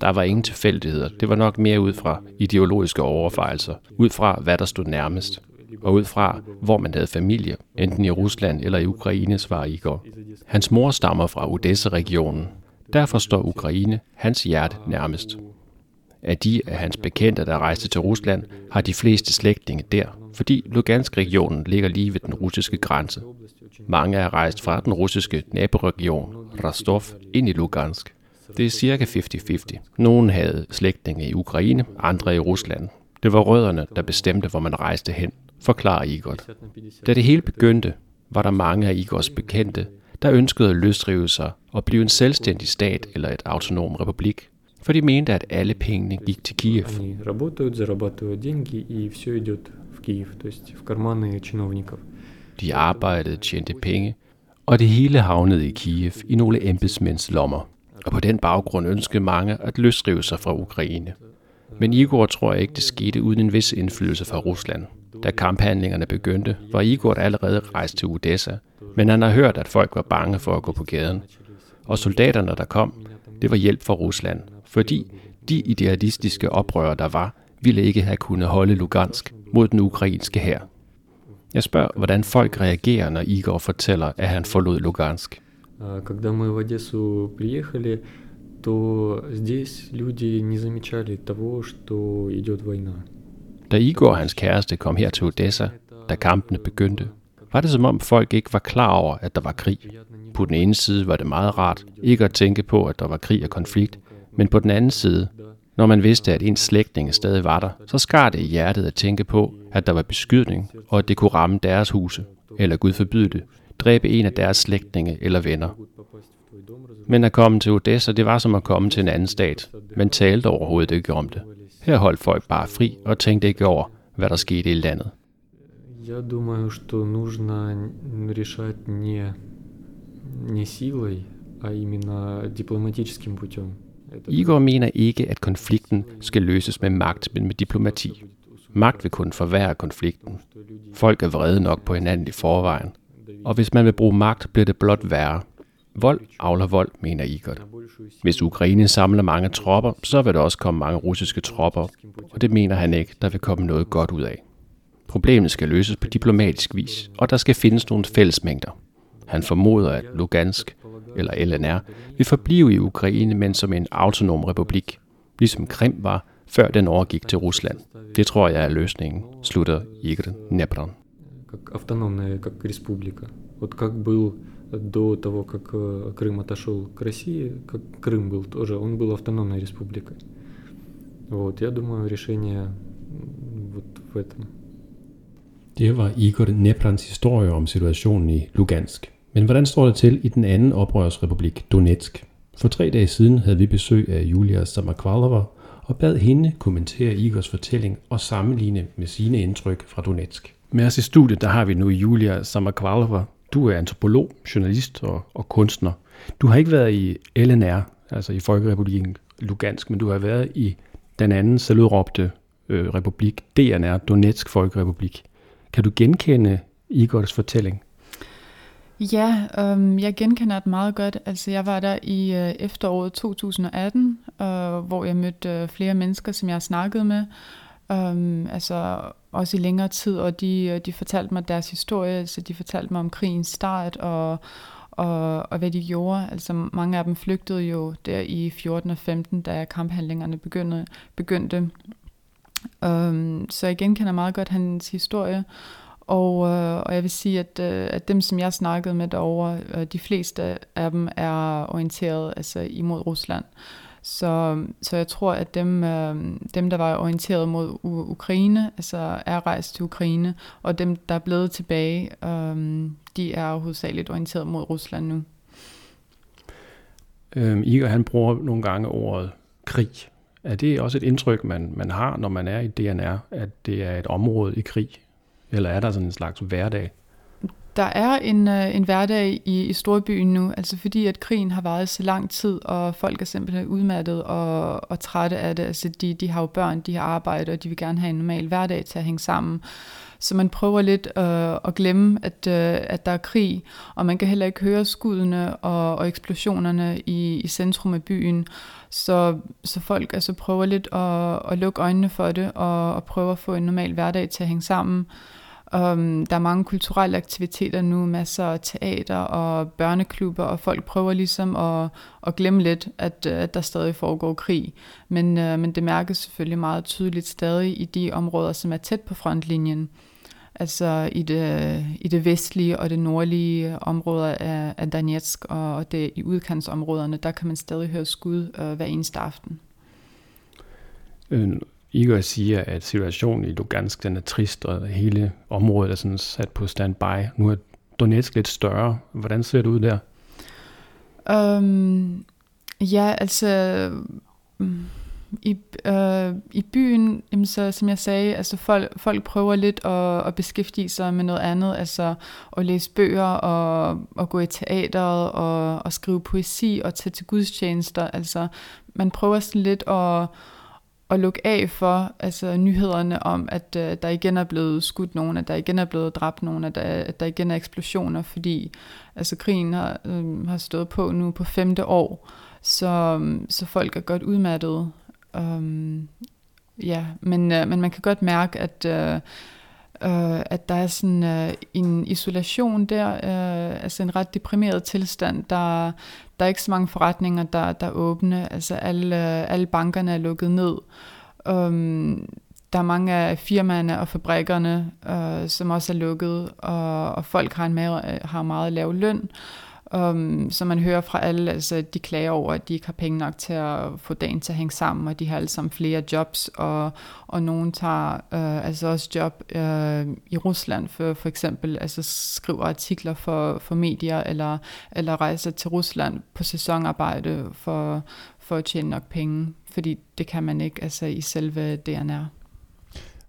Der var ingen tilfældigheder. Det var nok mere ud fra ideologiske overvejelser, ud fra hvad der stod nærmest, og ud fra hvor man havde familie, enten i Rusland eller i Ukraine, svarer Igor. Hans mor stammer fra Odessa-regionen. Derfor står Ukraine hans hjerte nærmest. Af de af hans bekendte, der rejste til Rusland, har de fleste slægtninge der, fordi Lugansk-regionen ligger lige ved den russiske grænse. Mange er rejst fra den russiske naboregion, Rostov, ind i Lugansk. Det er cirka 50-50. Nogle havde slægtninge i Ukraine, andre i Rusland. Det var rødderne, der bestemte, hvor man rejste hen, forklarer Igor. Da det hele begyndte, var der mange af Igors bekendte, der ønskede at løsrive sig og blive en selvstændig stat eller et autonom republik, for de mente, at alle pengene gik til Kiev. De arbejdede, tjente penge, og det hele havnede i Kiev i nogle embedsmænds lommer. Og på den baggrund ønskede mange at løsrive sig fra Ukraine. Men Igor tror ikke, det skete uden en vis indflydelse fra Rusland. Da kamphandlingerne begyndte, var Igor allerede rejst til Odessa, men han har hørt, at folk var bange for at gå på gaden. Og soldaterne, der kom, det var hjælp fra Rusland, fordi de idealistiske oprørere, der var, ville ikke have kunnet holde Lugansk mod den ukrainske hær. Jeg spørger, hvordan folk reagerer, når Igor fortæller, at han forlod Lugansk. А Когда мы в Одессу приехали, то здесь люди не замечали того, что идет война. Da Igor og hans kæreste kom her til Odessa, da kampene begyndte, var det som om folk ikke var klar over, at der var krig. På den ene side var det meget rart ikke at tænke på, at der var krig og konflikt, men på den anden side, når man vidste, at ens slægtninge stadig var der, så skar det i hjertet at tænke på, at der var beskydning, og at det kunne ramme deres huse, eller Gud forbyde det, dræbe en af deres slægtninge eller venner. Men at komme til Odessa, det var som at komme til en anden stat. Man talte overhovedet ikke om det. Her holdt folk bare fri og tænkte ikke over, hvad der skete i landet. Я думаю, что нужно н- решать не, не силой, а именно дипломатическим путем. Igor mener ikke, at konflikten skal løses med magt, men med diplomati. Magt vil kun forværre konflikten. Folk er vrede nok på hinanden i forvejen. Og hvis man vil bruge magt, bliver det blot værre. Vold avler vold, mener Igor. Hvis Ukraine samler mange tropper, så vil der også komme mange russiske tropper, og det mener han ikke, der vil komme noget godt ud af. Problemet skal løses på diplomatisk vis, og der skal findes nogle fællesmængder. Han formoder, at Lugansk eller LNR vil forblive i Ukraine, men som en autonom republik, ligesom Krim var, før den overgik til Rusland. Det tror jeg er løsningen, slutter Igor Nebron. как автономная, как республика. Вот как был до того, как э, Крым отошел к России, как Крым был тоже, он был автономной республикой. Вот, я думаю, решение м, вот в этом. Det var Igor Nebrans historie om situationen i Lugansk. Men hvordan står det til i den anden oprørsrepublik, Donetsk? For tre dage siden havde vi besøg af Julia Samakvalova og bad hende kommentere Igors fortælling og sammenligne med sine indtryk fra Donetsk. Med os i studiet, der har vi nu Julia Samakvalova. Du er antropolog, journalist og, og kunstner. Du har ikke været i LNR, altså i Folkerepubliken Lugansk, men du har været i den anden selvudråbte øh, republik, DNR, Donetsk Folkerepublik. Kan du genkende Igors fortælling? Ja, øhm, jeg genkender det meget godt. Altså, jeg var der i øh, efteråret 2018, øh, hvor jeg mødte øh, flere mennesker, som jeg har snakket med. Øhm, altså også i længere tid, og de, øh, de fortalte mig deres historie. Altså, de fortalte mig om krigens start og, og, og hvad de gjorde. Altså, mange af dem flygtede jo der i 14 og 15, da kamphandlingerne begyndte. begyndte. Øhm, så jeg genkender meget godt hans historie. Og, øh, og jeg vil sige, at, øh, at dem, som jeg snakkede med derovre, øh, de fleste af dem er orienteret altså imod Rusland. Så, så jeg tror, at dem, øh, dem, der var orienteret mod U- Ukraine, altså er rejst til Ukraine, og dem, der er blevet tilbage, øh, de er hovedsageligt orienteret mod Rusland nu. Øhm, Igor han bruger nogle gange ordet krig. Er det også et indtryk, man, man har, når man er i DNR, at det er et område i krig? Eller er der sådan en slags hverdag? Der er en, øh, en hverdag i, i storbyen nu, altså fordi at krigen har varet så lang tid, og folk er simpelthen udmattet og, og trætte af det. Altså de, de har jo børn, de har arbejde, og de vil gerne have en normal hverdag til at hænge sammen. Så man prøver lidt øh, at glemme, at, øh, at der er krig, og man kan heller ikke høre skuddene og, og eksplosionerne i, i centrum af byen. Så, så folk altså prøver lidt at, at lukke øjnene for det, og, og prøver at få en normal hverdag til at hænge sammen. Um, der er mange kulturelle aktiviteter nu, masser af teater og børneklubber, og folk prøver ligesom at, at glemme lidt, at, at der stadig foregår krig. Men, uh, men det mærkes selvfølgelig meget tydeligt stadig i de områder, som er tæt på frontlinjen. Altså i det, i det vestlige og det nordlige områder af, af Donetsk, og det i udkantsområderne, der kan man stadig høre skud uh, hver eneste aften. Øh, Igor siger, at situationen i Lugansk den er trist, og hele området er sådan sat på standby. Nu er Donetsk lidt større. Hvordan ser det ud der? Um, ja, altså... I, øh, i byen, jamen så, som jeg sagde, altså folk, folk prøver lidt at, at beskæftige sig med noget andet, altså at læse bøger og, og gå i teateret og, og skrive poesi og tage til gudstjenester. Altså man prøver sådan lidt at, at lukke af for altså, nyhederne om, at øh, der igen er blevet skudt nogen, at der igen er blevet dræbt nogen, at der, at der igen er eksplosioner, fordi altså, krigen har, øh, har stået på nu på femte år, så, øh, så folk er godt udmattede. Um, øhm, ja, men, øh, men man kan godt mærke, at, øh, øh, at der er sådan øh, en isolation der, øh, altså en ret deprimeret tilstand. Der, der er ikke så mange forretninger, der, der er åbne. Altså alle, alle bankerne er lukket ned. Um, der er mange af firmaerne og fabrikkerne, uh, som også er lukket, og, og folk har en meget, har meget lav løn. Um, så man hører fra alle, altså de klager over, at de ikke har penge nok til at få dagen til at hænge sammen, og de har alle sammen flere jobs, og, og nogen tager uh, altså også job uh, i Rusland, for, for eksempel altså skriver artikler for, for medier, eller, eller rejser til Rusland på sæsonarbejde for, for at tjene nok penge, fordi det kan man ikke altså i selve DNR.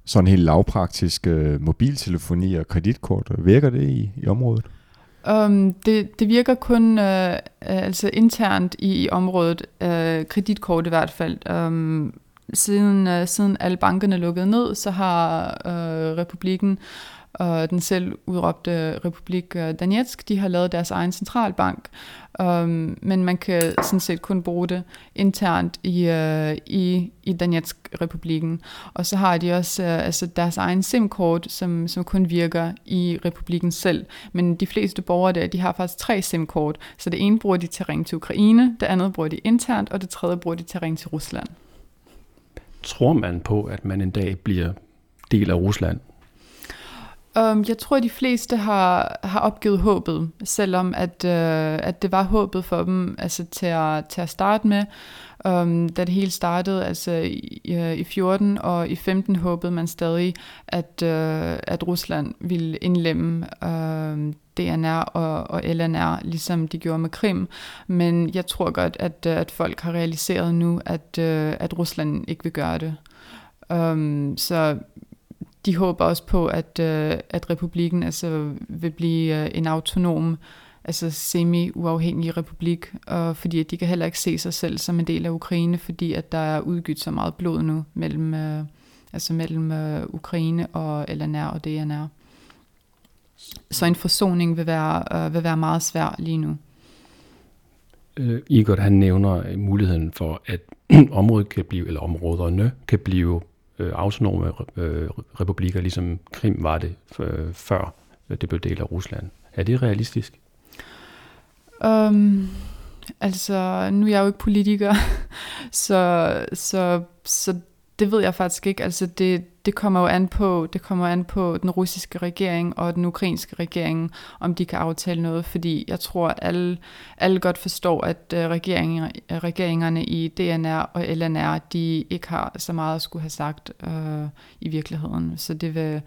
Sådan helt lavpraktisk øh, mobiltelefoni og kreditkort, virker det i, i området? Um, det, det virker kun uh, altså internt i, i området, uh, kreditkort i hvert fald. Um, siden, uh, siden alle bankerne lukkede ned, så har uh, republikken og den selv udråbte Republik øh, Donetsk, de har lavet deres egen centralbank, um, men man kan sådan set kun bruge det internt i, uh, i, i Donetsk-republikken. Og så har de også uh, altså deres egen SIM-kort, som, som kun virker i republikken selv. Men de fleste borgere der, de har faktisk tre SIM-kort, så det ene bruger de til at ringe til Ukraine, det andet bruger de internt, og det tredje bruger de til at ringe til Rusland. Tror man på, at man en dag bliver del af Rusland? Um, jeg tror, at de fleste har, har opgivet håbet, selvom at, uh, at det var håbet for dem altså, til, at, til at starte med. Um, da det hele startede altså, i, øh, i 14 og i 15 håbede man stadig, at, uh, at Rusland ville indlemme øhm, uh, DNR og, og LNR, ligesom de gjorde med Krim. Men jeg tror godt, at, at folk har realiseret nu, at, uh, at Rusland ikke vil gøre det. Um, så de håber også på, at, øh, at republikken altså, vil blive øh, en autonom, altså semi-uafhængig republik, og fordi at de kan heller ikke se sig selv som en del af Ukraine, fordi at der er udgivet så meget blod nu mellem, øh, altså mellem øh, Ukraine og LNR og DNR. Så en forsoning vil være, øh, vil være meget svær lige nu. Øh, Igor han nævner øh, muligheden for, at området kan blive, eller områderne kan blive øh, autonome øh, republikker, ligesom Krim var det øh, før det blev del af Rusland. Er det realistisk? Um, altså, nu er jeg jo ikke politiker, så, så, så det ved jeg faktisk ikke. Altså, det, det kommer jo an på, det kommer an på den russiske regering og den ukrainske regering, om de kan aftale noget, fordi jeg tror, at alle, alle godt forstår, at uh, regeringer, regeringerne i DNR og LNR, de ikke har så meget at skulle have sagt øh, i virkeligheden. Så det vil,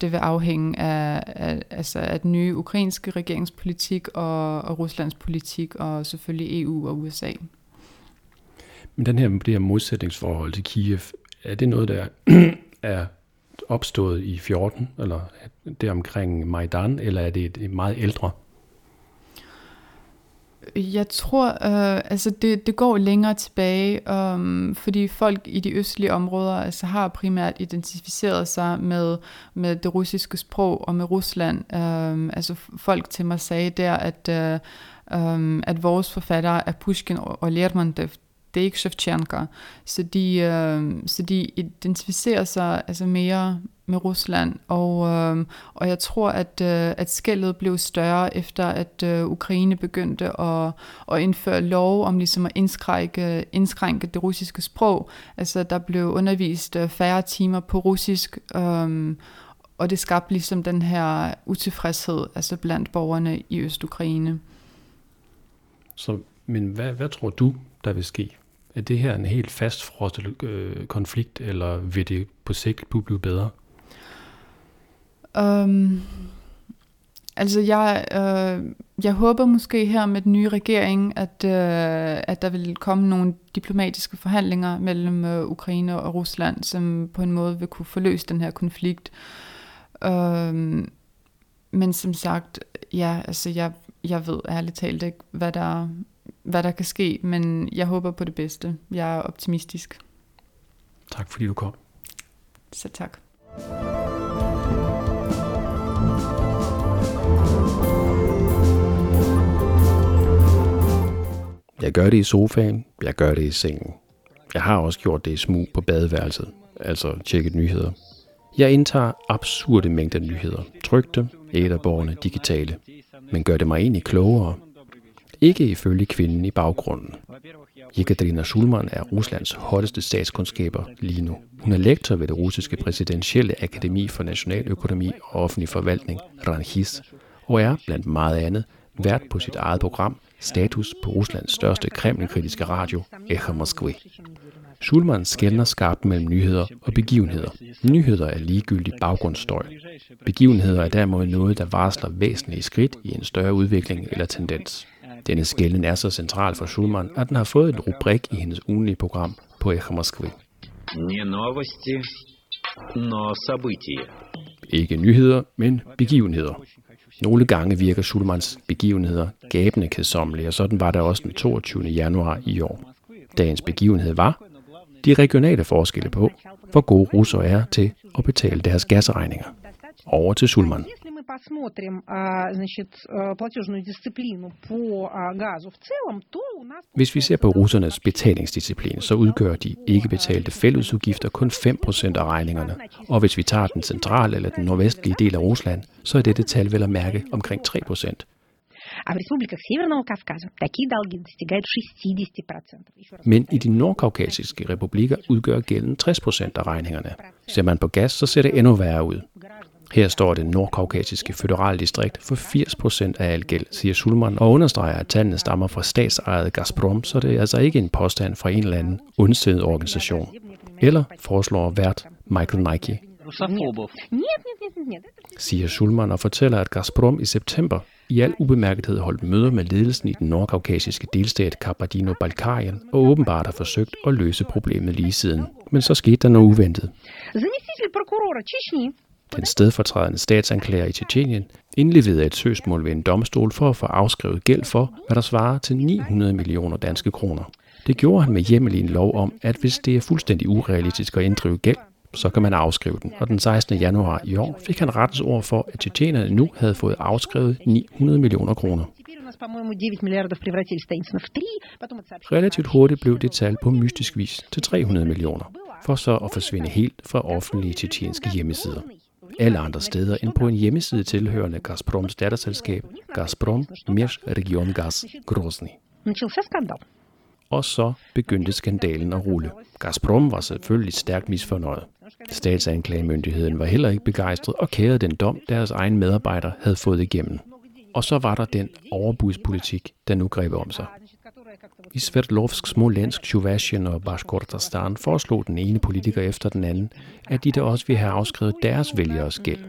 det vil afhænge af, af, altså af den nye ukrainske regeringspolitik og, og Ruslands politik, og selvfølgelig EU og USA. Men den her, det her modsætningsforhold til Kiev, er det noget, der er opstået i 14, eller det omkring Majdan, eller er det et meget ældre? Jeg tror, øh, altså det, det går længere tilbage, um, fordi folk i de østlige områder altså har primært identificeret sig med, med det russiske sprog og med Rusland. Um, altså folk til mig sagde der, at, øh, um, at vores forfattere er Pushkin og Lermontov, det er ikke Shevchenko. Så de, øh, så de identificerer sig altså mere med Rusland, og, øh, og jeg tror, at, øh, at skældet blev større efter, at øh, Ukraine begyndte at, at indføre lov om ligesom at indskrænke, indskrænke det russiske sprog. Altså der blev undervist øh, færre timer på russisk, øh, og det skabte ligesom den her utilfredshed altså blandt borgerne i Øst-Ukraine. Så, men hvad, hvad tror du, der vil ske? Er det her en helt fastfrosset øh, konflikt, eller vil det på sigt blive bedre? Um, Altså, jeg, øh, jeg håber måske her med den nye regering, at, øh, at der vil komme nogle diplomatiske forhandlinger mellem øh, Ukraine og Rusland, som på en måde vil kunne forløse den her konflikt. Øh, men som sagt, ja, altså jeg, jeg ved ærligt talt ikke, hvad der, hvad der kan ske, men jeg håber på det bedste. Jeg er optimistisk. Tak fordi du kom. Så tak. Jeg gør det i sofaen, jeg gør det i sengen. Jeg har også gjort det i smug på badeværelset, altså tjekket nyheder. Jeg indtager absurde mængder nyheder, trygte, æderborgerne, digitale. Men gør det mig egentlig klogere? Ikke ifølge kvinden i baggrunden. Jekaterina Schulman er Ruslands hotteste statskundskaber lige nu. Hun er lektor ved det russiske præsidentielle akademi for nationaløkonomi og offentlig forvaltning, Ranhis, og er blandt meget andet vært på sit eget program Status på Ruslands største kremlkritiske radio, Echo Moskva. Schulman skældner skarpt mellem nyheder og begivenheder. Nyheder er ligegyldig baggrundsstøj. Begivenheder er derimod noget, der varsler væsentlige skridt i en større udvikling eller tendens. Denne skælden er så central for Schulman, at den har fået en rubrik i hendes ugenlige program på Echo Moskva. Ikke nyheder, men begivenheder. Nogle gange virker Schulmans begivenheder gabende kedsommelige, og sådan var det også den 22. januar i år. Dagens begivenhed var de regionale forskelle på, hvor gode russere er til at betale deres gasregninger. Over til Schulman Если мы посмотрим, а, значит, э, платежную дисциплину по а, газу в целом, то у нас... Hvis vi ser på russernes betalingsdisciplin, så udgør de ikke betalte fællesudgifter kun 5% af regningerne. Og hvis vi tager den centrale eller den nordvestlige del af Rusland, så er dette tal vel at mærke omkring 3%. А в республиках Северного Кавказа такие долги достигают 60%. Еще раз Men i de nordkaukasiske republikker udgør gælden 60% af regningerne. Ser man på gas, så ser det endnu værre ud. Her står det nordkaukasiske føderaldistrikt for 80% af al gæld, siger Schulman og understreger, at tallene stammer fra statsejet Gazprom, så det er altså ikke en påstand fra en eller anden ondsindet organisation. Eller foreslår vært Michael Nike. Siger Schulman og fortæller, at Gazprom i september i al ubemærkethed holdt møder med ledelsen i den nordkaukasiske delstat Kabardino-Balkarien og åbenbart har forsøgt at løse problemet lige siden. Men så skete der noget uventet den stedfortrædende statsanklager i Tjetjenien, indleverede et søgsmål ved en domstol for at få afskrevet gæld for, hvad der svarer til 900 millioner danske kroner. Det gjorde han med hjemmel i en lov om, at hvis det er fuldstændig urealistisk at inddrive gæld, så kan man afskrive den. Og den 16. januar i år fik han rettens ord for, at tjetjenerne nu havde fået afskrevet 900 millioner kroner. Relativt hurtigt blev det tal på mystisk vis til 300 millioner, for så at forsvinde helt fra offentlige tjetjenske hjemmesider Alle andre steder end på en hjemmeside tilhørende Gazproms datterselskab Gazprom Region Gas Grozny. Начался скандал. Og så begyndte skandalen at rulle. Gazprom var selvfølgelig stærkt misfornøjet. Statsanklagemyndigheden var heller ikke begejstret og kærede den dom, deres egen medarbejdere havde fået igennem. Og så var der den overbudspolitik, der nu greb om sig. I Sverdlovsk Smolensk, Chuvasien og Bashkortostan foreslog den ene politiker efter den anden, at de da også ville have afskrevet deres vælgeres gæld.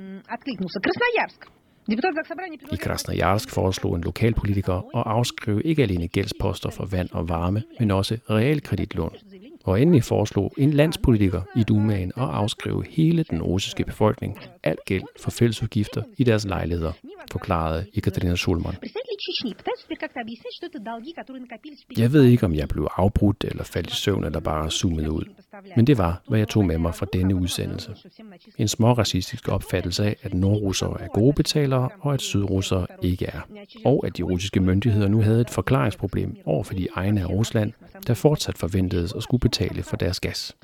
I Krasnojarsk foreslog en lokalpolitiker at afskrive ikke alene gældsposter for vand og varme, men også realkreditlån. Og endelig foreslog en landspolitiker i Dumaen at afskrive hele den russiske befolkning alt gæld for fællesudgifter i deres lejligheder, forklarede Ekaterina Schulman. Jeg ved ikke, om jeg blev afbrudt eller faldt i søvn eller bare zoomet ud. Men det var, hvad jeg tog med mig fra denne udsendelse. En små racistisk opfattelse af, at nordrussere er gode betalere og at sydrussere ikke er. Og at de russiske myndigheder nu havde et forklaringsproblem over for de egne af Rusland, der fortsat forventedes at skulle betale for deres gas.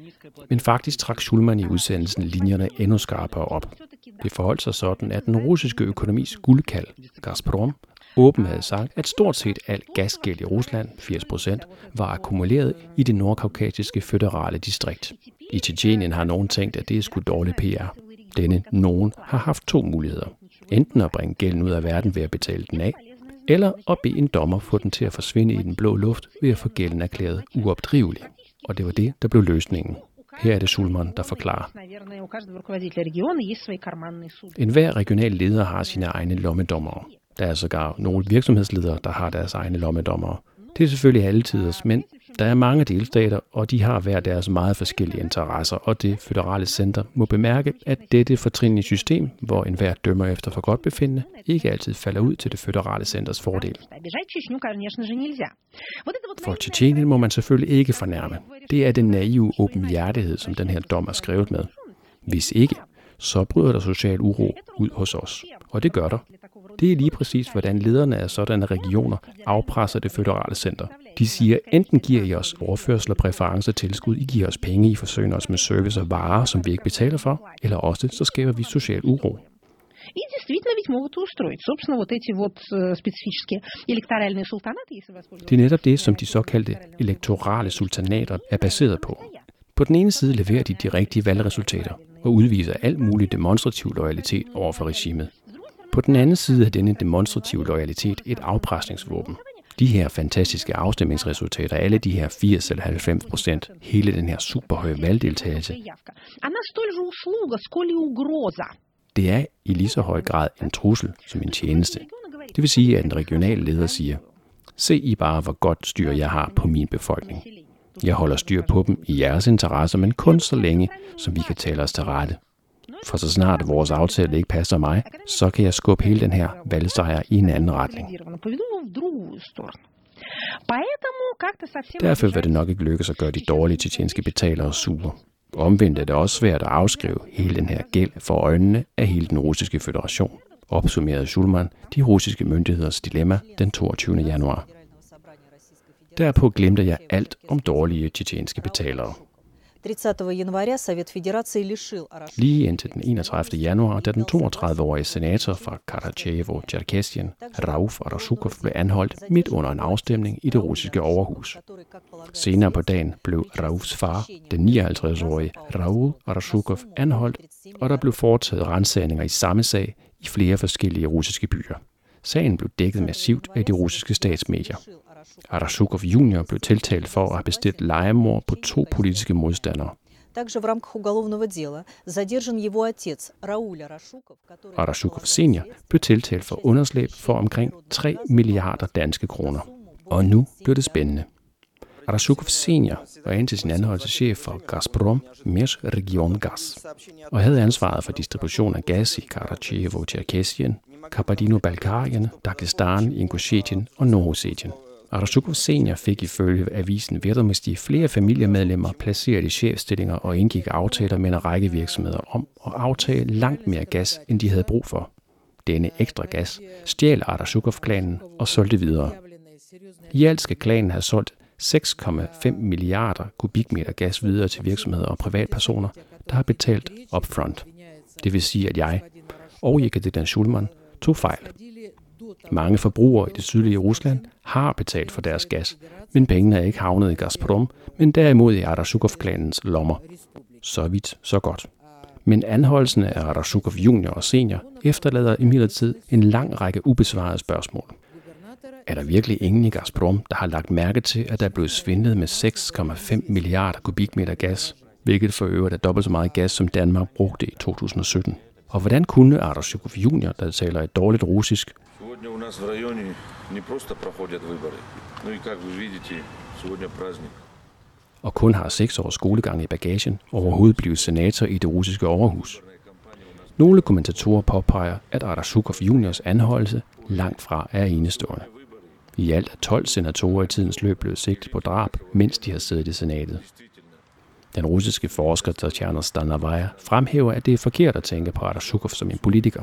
Men faktisk trak Schulman i udsendelsen linjerne endnu skarpere op. Det forholdt sig sådan, at den russiske økonomis guldkald, Gazprom, Åben havde sagt, at stort set al gasgæld i Rusland, 80%, var akkumuleret i det nordkaukasiske føderale distrikt. I Tjetjenien har nogen tænkt, at det er sgu dårlig PR. Denne nogen har haft to muligheder. Enten at bringe gælden ud af verden ved at betale den af, eller at bede en dommer få den til at forsvinde i den blå luft ved at få gælden erklæret uopdrivelig. Og det var det, der blev løsningen. Her er det Sulman, der forklarer. En hver regional leder har sine egne lommedommere. Der er sågar nogle virksomhedsledere, der har deres egne lommedommere. Det er selvfølgelig alle halvtiders, men der er mange delstater, og de har hver deres meget forskellige interesser, og det føderale center må bemærke, at dette fortrinlige system, hvor enhver dømmer efter for godt befindende, ikke altid falder ud til det føderale centers fordel. For Tjetjenien må man selvfølgelig ikke fornærme. Det er den naive åbenhjertighed, som den her dom er skrevet med. Hvis ikke, så bryder der social uro ud hos os. Og det gør der, Det er lige præcis, hvordan lederne af sådanne regioner afpresser det føderale center. De siger, enten giver I os overførsler, præferencer, tilskud, I giver os penge, I forsøger os med service og varer, som vi ikke betaler for, eller også så skaber vi social uro. И действительно ведь могут и устроить. Собственно, вот эти вот э, специфические электоральные султанаты, если воспользоваться... Det er netop det, som de såkaldte elektorale sultanater er baseret på. På den ene side leverer de de rigtige valgresultater og udviser alt mulig demonstrativ loyalitet over for regimet. På den anden side er denne demonstrative loyalitet et afpresningsvåben. De her fantastiske afstemningsresultater, alle de her 80 eller 90 procent, hele den her superhøje valgdeltagelse, det er i lige så høj grad en trussel som en tjeneste. Det vil sige, at en regional leder siger, se I bare, hvor godt styr jeg har på min befolkning. Jeg holder styr på dem i jeres interesser, men kun så længe, som vi kan tale os til rette. For så snart vores aftale ikke passer mig, så kan jeg skubbe hele den her valgsejr i en anden retning. Derfor vil det nok ikke lykkes at gøre de dårlige tjetjenske betalere sure. Omvendt er det også svært at afskrive hele den her gæld for øjnene af hele den russiske federation, opsummerede Schulman de russiske myndigheders dilemma den 22. januar. Derpå glemte jeg alt om dårlige tjetjenske betalere. Lige indtil den 31. januar, da den 32-årige senator fra Karachevo, Cherkessien, Rauf Arasukov blev anholdt midt under en afstemning i det russiske overhus. Senere på dagen blev Raufs far, den 59-årige Raul Arasukov, anholdt, og der blev foretaget rensagninger i samme sag i flere forskellige russiske byer. Sagen blev dækket massivt af de russiske statsmedier. Arashukov Jr. blev tiltalt for at have bestilt legemord på to politiske modstandere. Также в рамках уголовного дела задержан его отец Рауль Арашуков, который... Arashukov Senior blev tiltalt for underslæb for omkring 3 milliarder danske kroner. Og nu blev det spændende. Arashukov Senior var indtil sin anholdelse chef for Gazprom Меж Region Gas og havde ansvaret for distribution af gas i Karachevo, Cherkessien, Kabardino-Balkarien, Dagestan, Ingushetien og Nordossetien. Arashukov Senior fik ifølge avisen Vedomosti flere familiemedlemmer placeret i chefstillinger og indgik aftaler med en række virksomheder om at aftage langt mere gas, end de havde brug for. Denne ekstra gas stjal Arashukov-klanen og solgte videre. I alt skal klanen have solgt 6,5 milliarder kubikmeter gas videre til virksomheder og privatpersoner, der har betalt upfront. Det vil sige, at jeg og Jekaterina Schulman tog fejl. Mange forbrugere i det sydlige Rusland har betalt for deres gas, men pengene er ikke havnet i Gazprom, men derimod i Arashukov-klanens lommer. Så vidt, så godt. Men anholdelsen af Arashukov junior og senior efterlader imidlertid en lang række ubesvarede spørgsmål. Er der virkelig ingen i Gazprom, der har lagt mærke til, at der er blevet svindlet med 6,5 milliarder kubikmeter gas, hvilket for øvrigt er dobbelt så meget gas, som Danmark brugte i 2017? Og hvordan kunne Arashukov junior, der taler et dårligt russisk, Сегодня у нас в районе не просто проходят выборы, ну и как вы видите, сегодня праздник. og kun har seks års skolegang i bagagen, overhovedet blive senator i det russiske overhus. Nogle kommentatorer påpeger, at Arashukov juniors anholdelse langt fra er enestående. I alt er 12 senatorer i tidens løb blevet sigtet på drab, mens de har siddet i senatet. Den russiske forsker Tatjana Stanovaya fremhæver, at det er forkert at tænke på Arashukov som en politiker.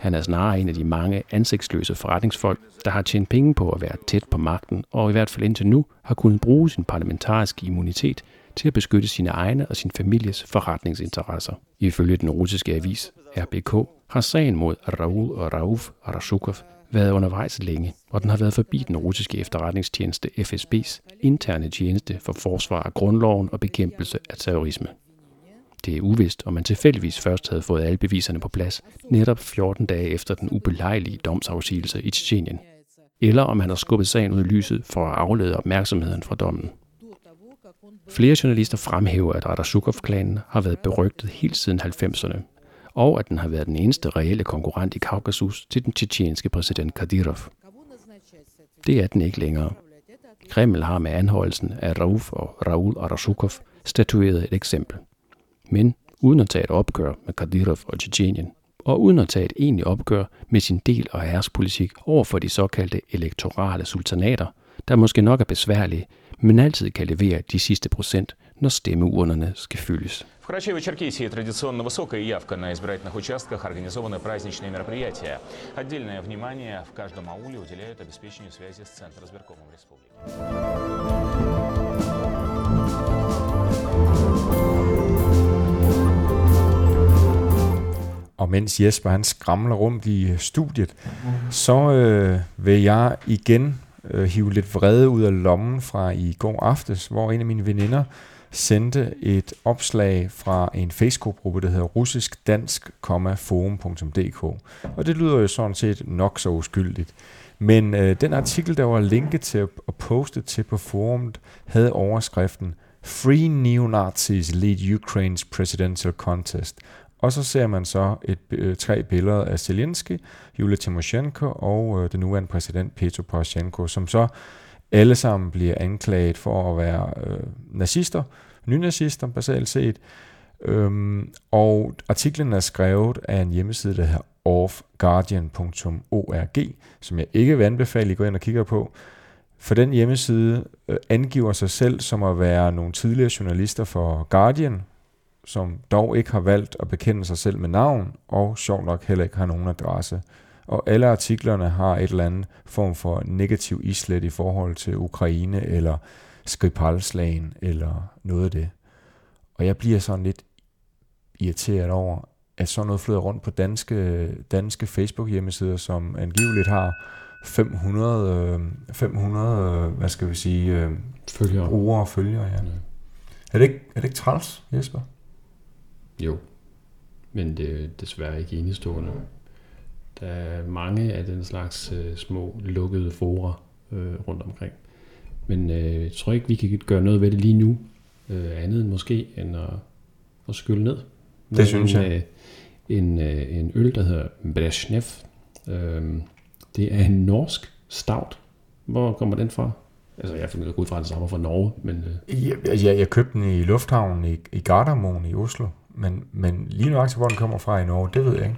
han er snarere en af de mange ansigtsløse forretningsfolk, der har tjent penge på at være tæt på magten, og i hvert fald indtil nu har kunnet bruge sin parlamentariske immunitet til at beskytte sine egne og sin families forretningsinteresser. Ifølge den russiske avis RBK har sagen mod Raul og Rauf Arashukov været undervejs længe, og den har været forbi den russiske efterretningstjeneste FSB's interne tjeneste for forsvar af grundloven og bekæmpelse af terrorisme. Det er uvist, om man tilfældigvis først havde fået alle beviserne på plads, netop 14 dage efter den ubelejlige domsafsigelse i Tjetjenien, eller om han har skubbet sagen ud i lyset for at aflede opmærksomheden fra dommen. Flere journalister fremhæver, at Radashukov-klanen har været berygtet helt siden 90'erne, og at den har været den eneste reelle konkurrent i Kaukasus til den tjetjenske præsident Kadyrov. Det er den ikke længere. Kreml har med anholdelsen af Rauf og Raul Arasukov statueret et eksempel Men uden at tage et opgør med Kadyrov og Tjetjenien, og uden at tage et egentligt opgør med sin del og ærespolitik over for de såkaldte elektorale sultanater, der måske nok er besværlige, men altid kan levere de sidste procent, når stemmeurnerne skal fyldes. В Карачаево-Черкесии традиционно высокая явка на избирательных участках, организованы праздничные мероприятия. Отдельное внимание в каждом ауле уделяют обеспечению связи с Центром избиркомом республики. Og mens Jesper han skramler rundt i studiet, så øh, vil jeg igen øh, hive lidt vrede ud af lommen fra i går aftes, hvor en af mine veninder sendte et opslag fra en Facebook-gruppe, der hedder russiskdansk.forum.dk. Og det lyder jo sådan set nok så uskyldigt. Men øh, den artikel, der var linket til og postet til på forumet, havde overskriften Free Neo-Nazis lead Ukraine's presidential contest. Og så ser man så et, øh, tre billeder af Zelensky, Julia Timoshenko og øh, den nuværende præsident Petro Poroshenko, som så alle sammen bliver anklaget for at være øh, nazister, nynazister basalt set. Øhm, og artiklen er skrevet af en hjemmeside, der hedder offguardian.org, som jeg ikke vil anbefale, I går ind og kigger på. For den hjemmeside øh, angiver sig selv som at være nogle tidligere journalister for Guardian, som dog ikke har valgt at bekende sig selv med navn, og sjovt nok heller ikke har nogen adresse. Og alle artiklerne har et eller andet form for negativ islet i forhold til Ukraine, eller Skripal-slagen, eller noget af det. Og jeg bliver sådan lidt irriteret over, at sådan noget flyder rundt på danske, danske Facebook-hjemmesider, som angiveligt har 500, øh, 500 øh, hvad skal vi sige, øh, Følgere. brugere og følgere. Ja. Er, det ikke, er det ikke træls, Jesper? Jo, men det er desværre ikke enestående. Der er mange af den slags øh, små lukkede fora øh, rundt omkring. Men øh, jeg tror ikke, vi kan gøre noget ved det lige nu, øh, andet måske end at, at skylle ned. Det synes jeg. Øh, en, øh, en øl, der hedder Brezhnev. Øh, det er en norsk stout. Hvor kommer den fra? Altså, jeg finder ud fra, at den stammer fra Norge, men... Øh, Jeg, jeg, jeg købte den i lufthavnen i, i Gardermoen i Oslo, men, men lige nøjagtigt, hvor den kommer fra i Norge, det ved jeg ikke.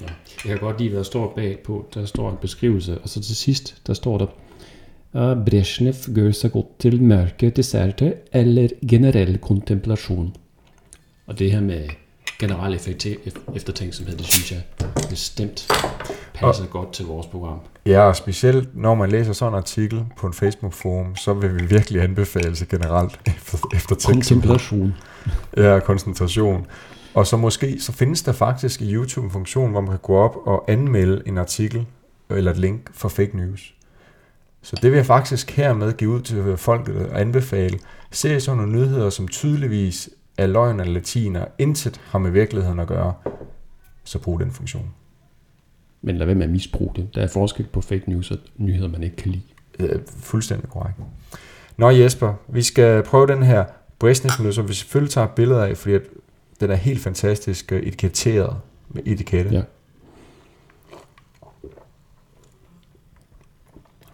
Ja. Jeg kan godt lide, hvad der står bagpå. Der står en beskrivelse, og så til sidst, der står der, "Uh, Brezhnev gør sig godt til mørke desserter eller generel kontemplation. Og det her med generel eftertænksomhed, det synes jeg bestemt passer godt til vores program. Ja, og specielt når man læser sådan en artikel på en Facebook-forum, så vil vi virkelig anbefale sig generelt efter, eftertænksomhed. Kontemplation. Ja, koncentration. Og så måske, så findes der faktisk i YouTube en funktion, hvor man kan gå op og anmelde en artikel eller et link for fake news. Så det vil jeg faktisk hermed give ud til folket og anbefale. Se sådan nogle nyheder, som tydeligvis er løgn eller latiner, intet har med virkeligheden at gøre, så brug den funktion. Men lad være med at misbruge det. Der er forskel på fake news og nyheder, man ikke kan lide. Øh, fuldstændig korrekt. Nå Jesper, vi skal prøve den her Brezhnev som vi selvfølgelig tager billeder af, fordi at den er helt fantastisk øh, etiketteret med etikette. Ja.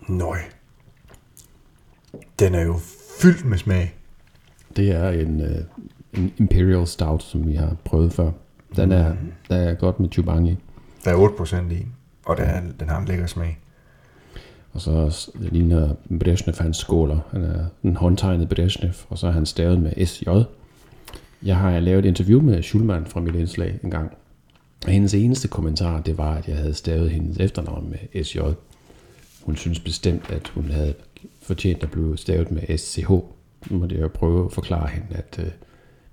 Nøj. Den er jo fyldt med smag. Det er en, øh, en Imperial Stout, som vi har prøvet før. Den er, der er godt med chubangi. Der er 8% i, og den, er, den har en lækker smag. Og så s- ligner Brezhnev hans skåler. Han er en håndtegnet Brezhnev, og så er han stavet med SJ. Jeg har lavet et interview med Schulman fra mit indslag en gang. Og hendes eneste kommentar, det var, at jeg havde stavet hendes efternavn med SJ. Hun synes bestemt, at hun havde fortjent at blive stavet med SCH. Nu må jeg jo prøve at forklare hende, at øh,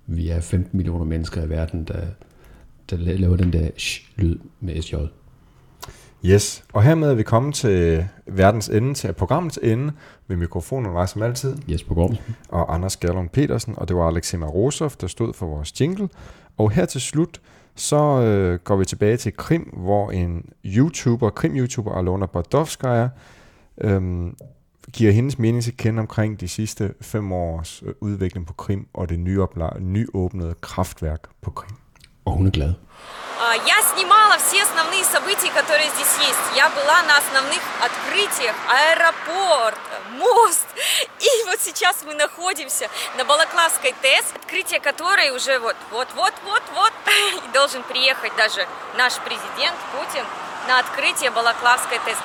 vi er 15 millioner mennesker i verden, der, der laver den der sh-lyd med SJ. Yes, og hermed er vi kommet til verdens ende, til programmets ende. Ved mikrofonen var som altid Jesper Gorm og Anders Gerlund Petersen, og det var Alexima Rosov, der stod for vores jingle. Og her til slut, så øh, går vi tilbage til Krim, hvor en YouTuber, Krim-YouTuber Alona Bordovskaya, øhm, giver hendes mening til kende omkring de sidste fem års øh, udvikling på Krim og det nyopla- nyåbnede kraftværk på Krim. Og hun er glad. Og jeg snimer события, которые здесь есть. Я была на основных открытиях. Аэропорт, мост. И вот сейчас мы находимся на Балаклавской ТЭС, открытие которой уже вот-вот-вот-вот-вот должен приехать даже наш президент Путин на открытие Балаклавской ТЭС.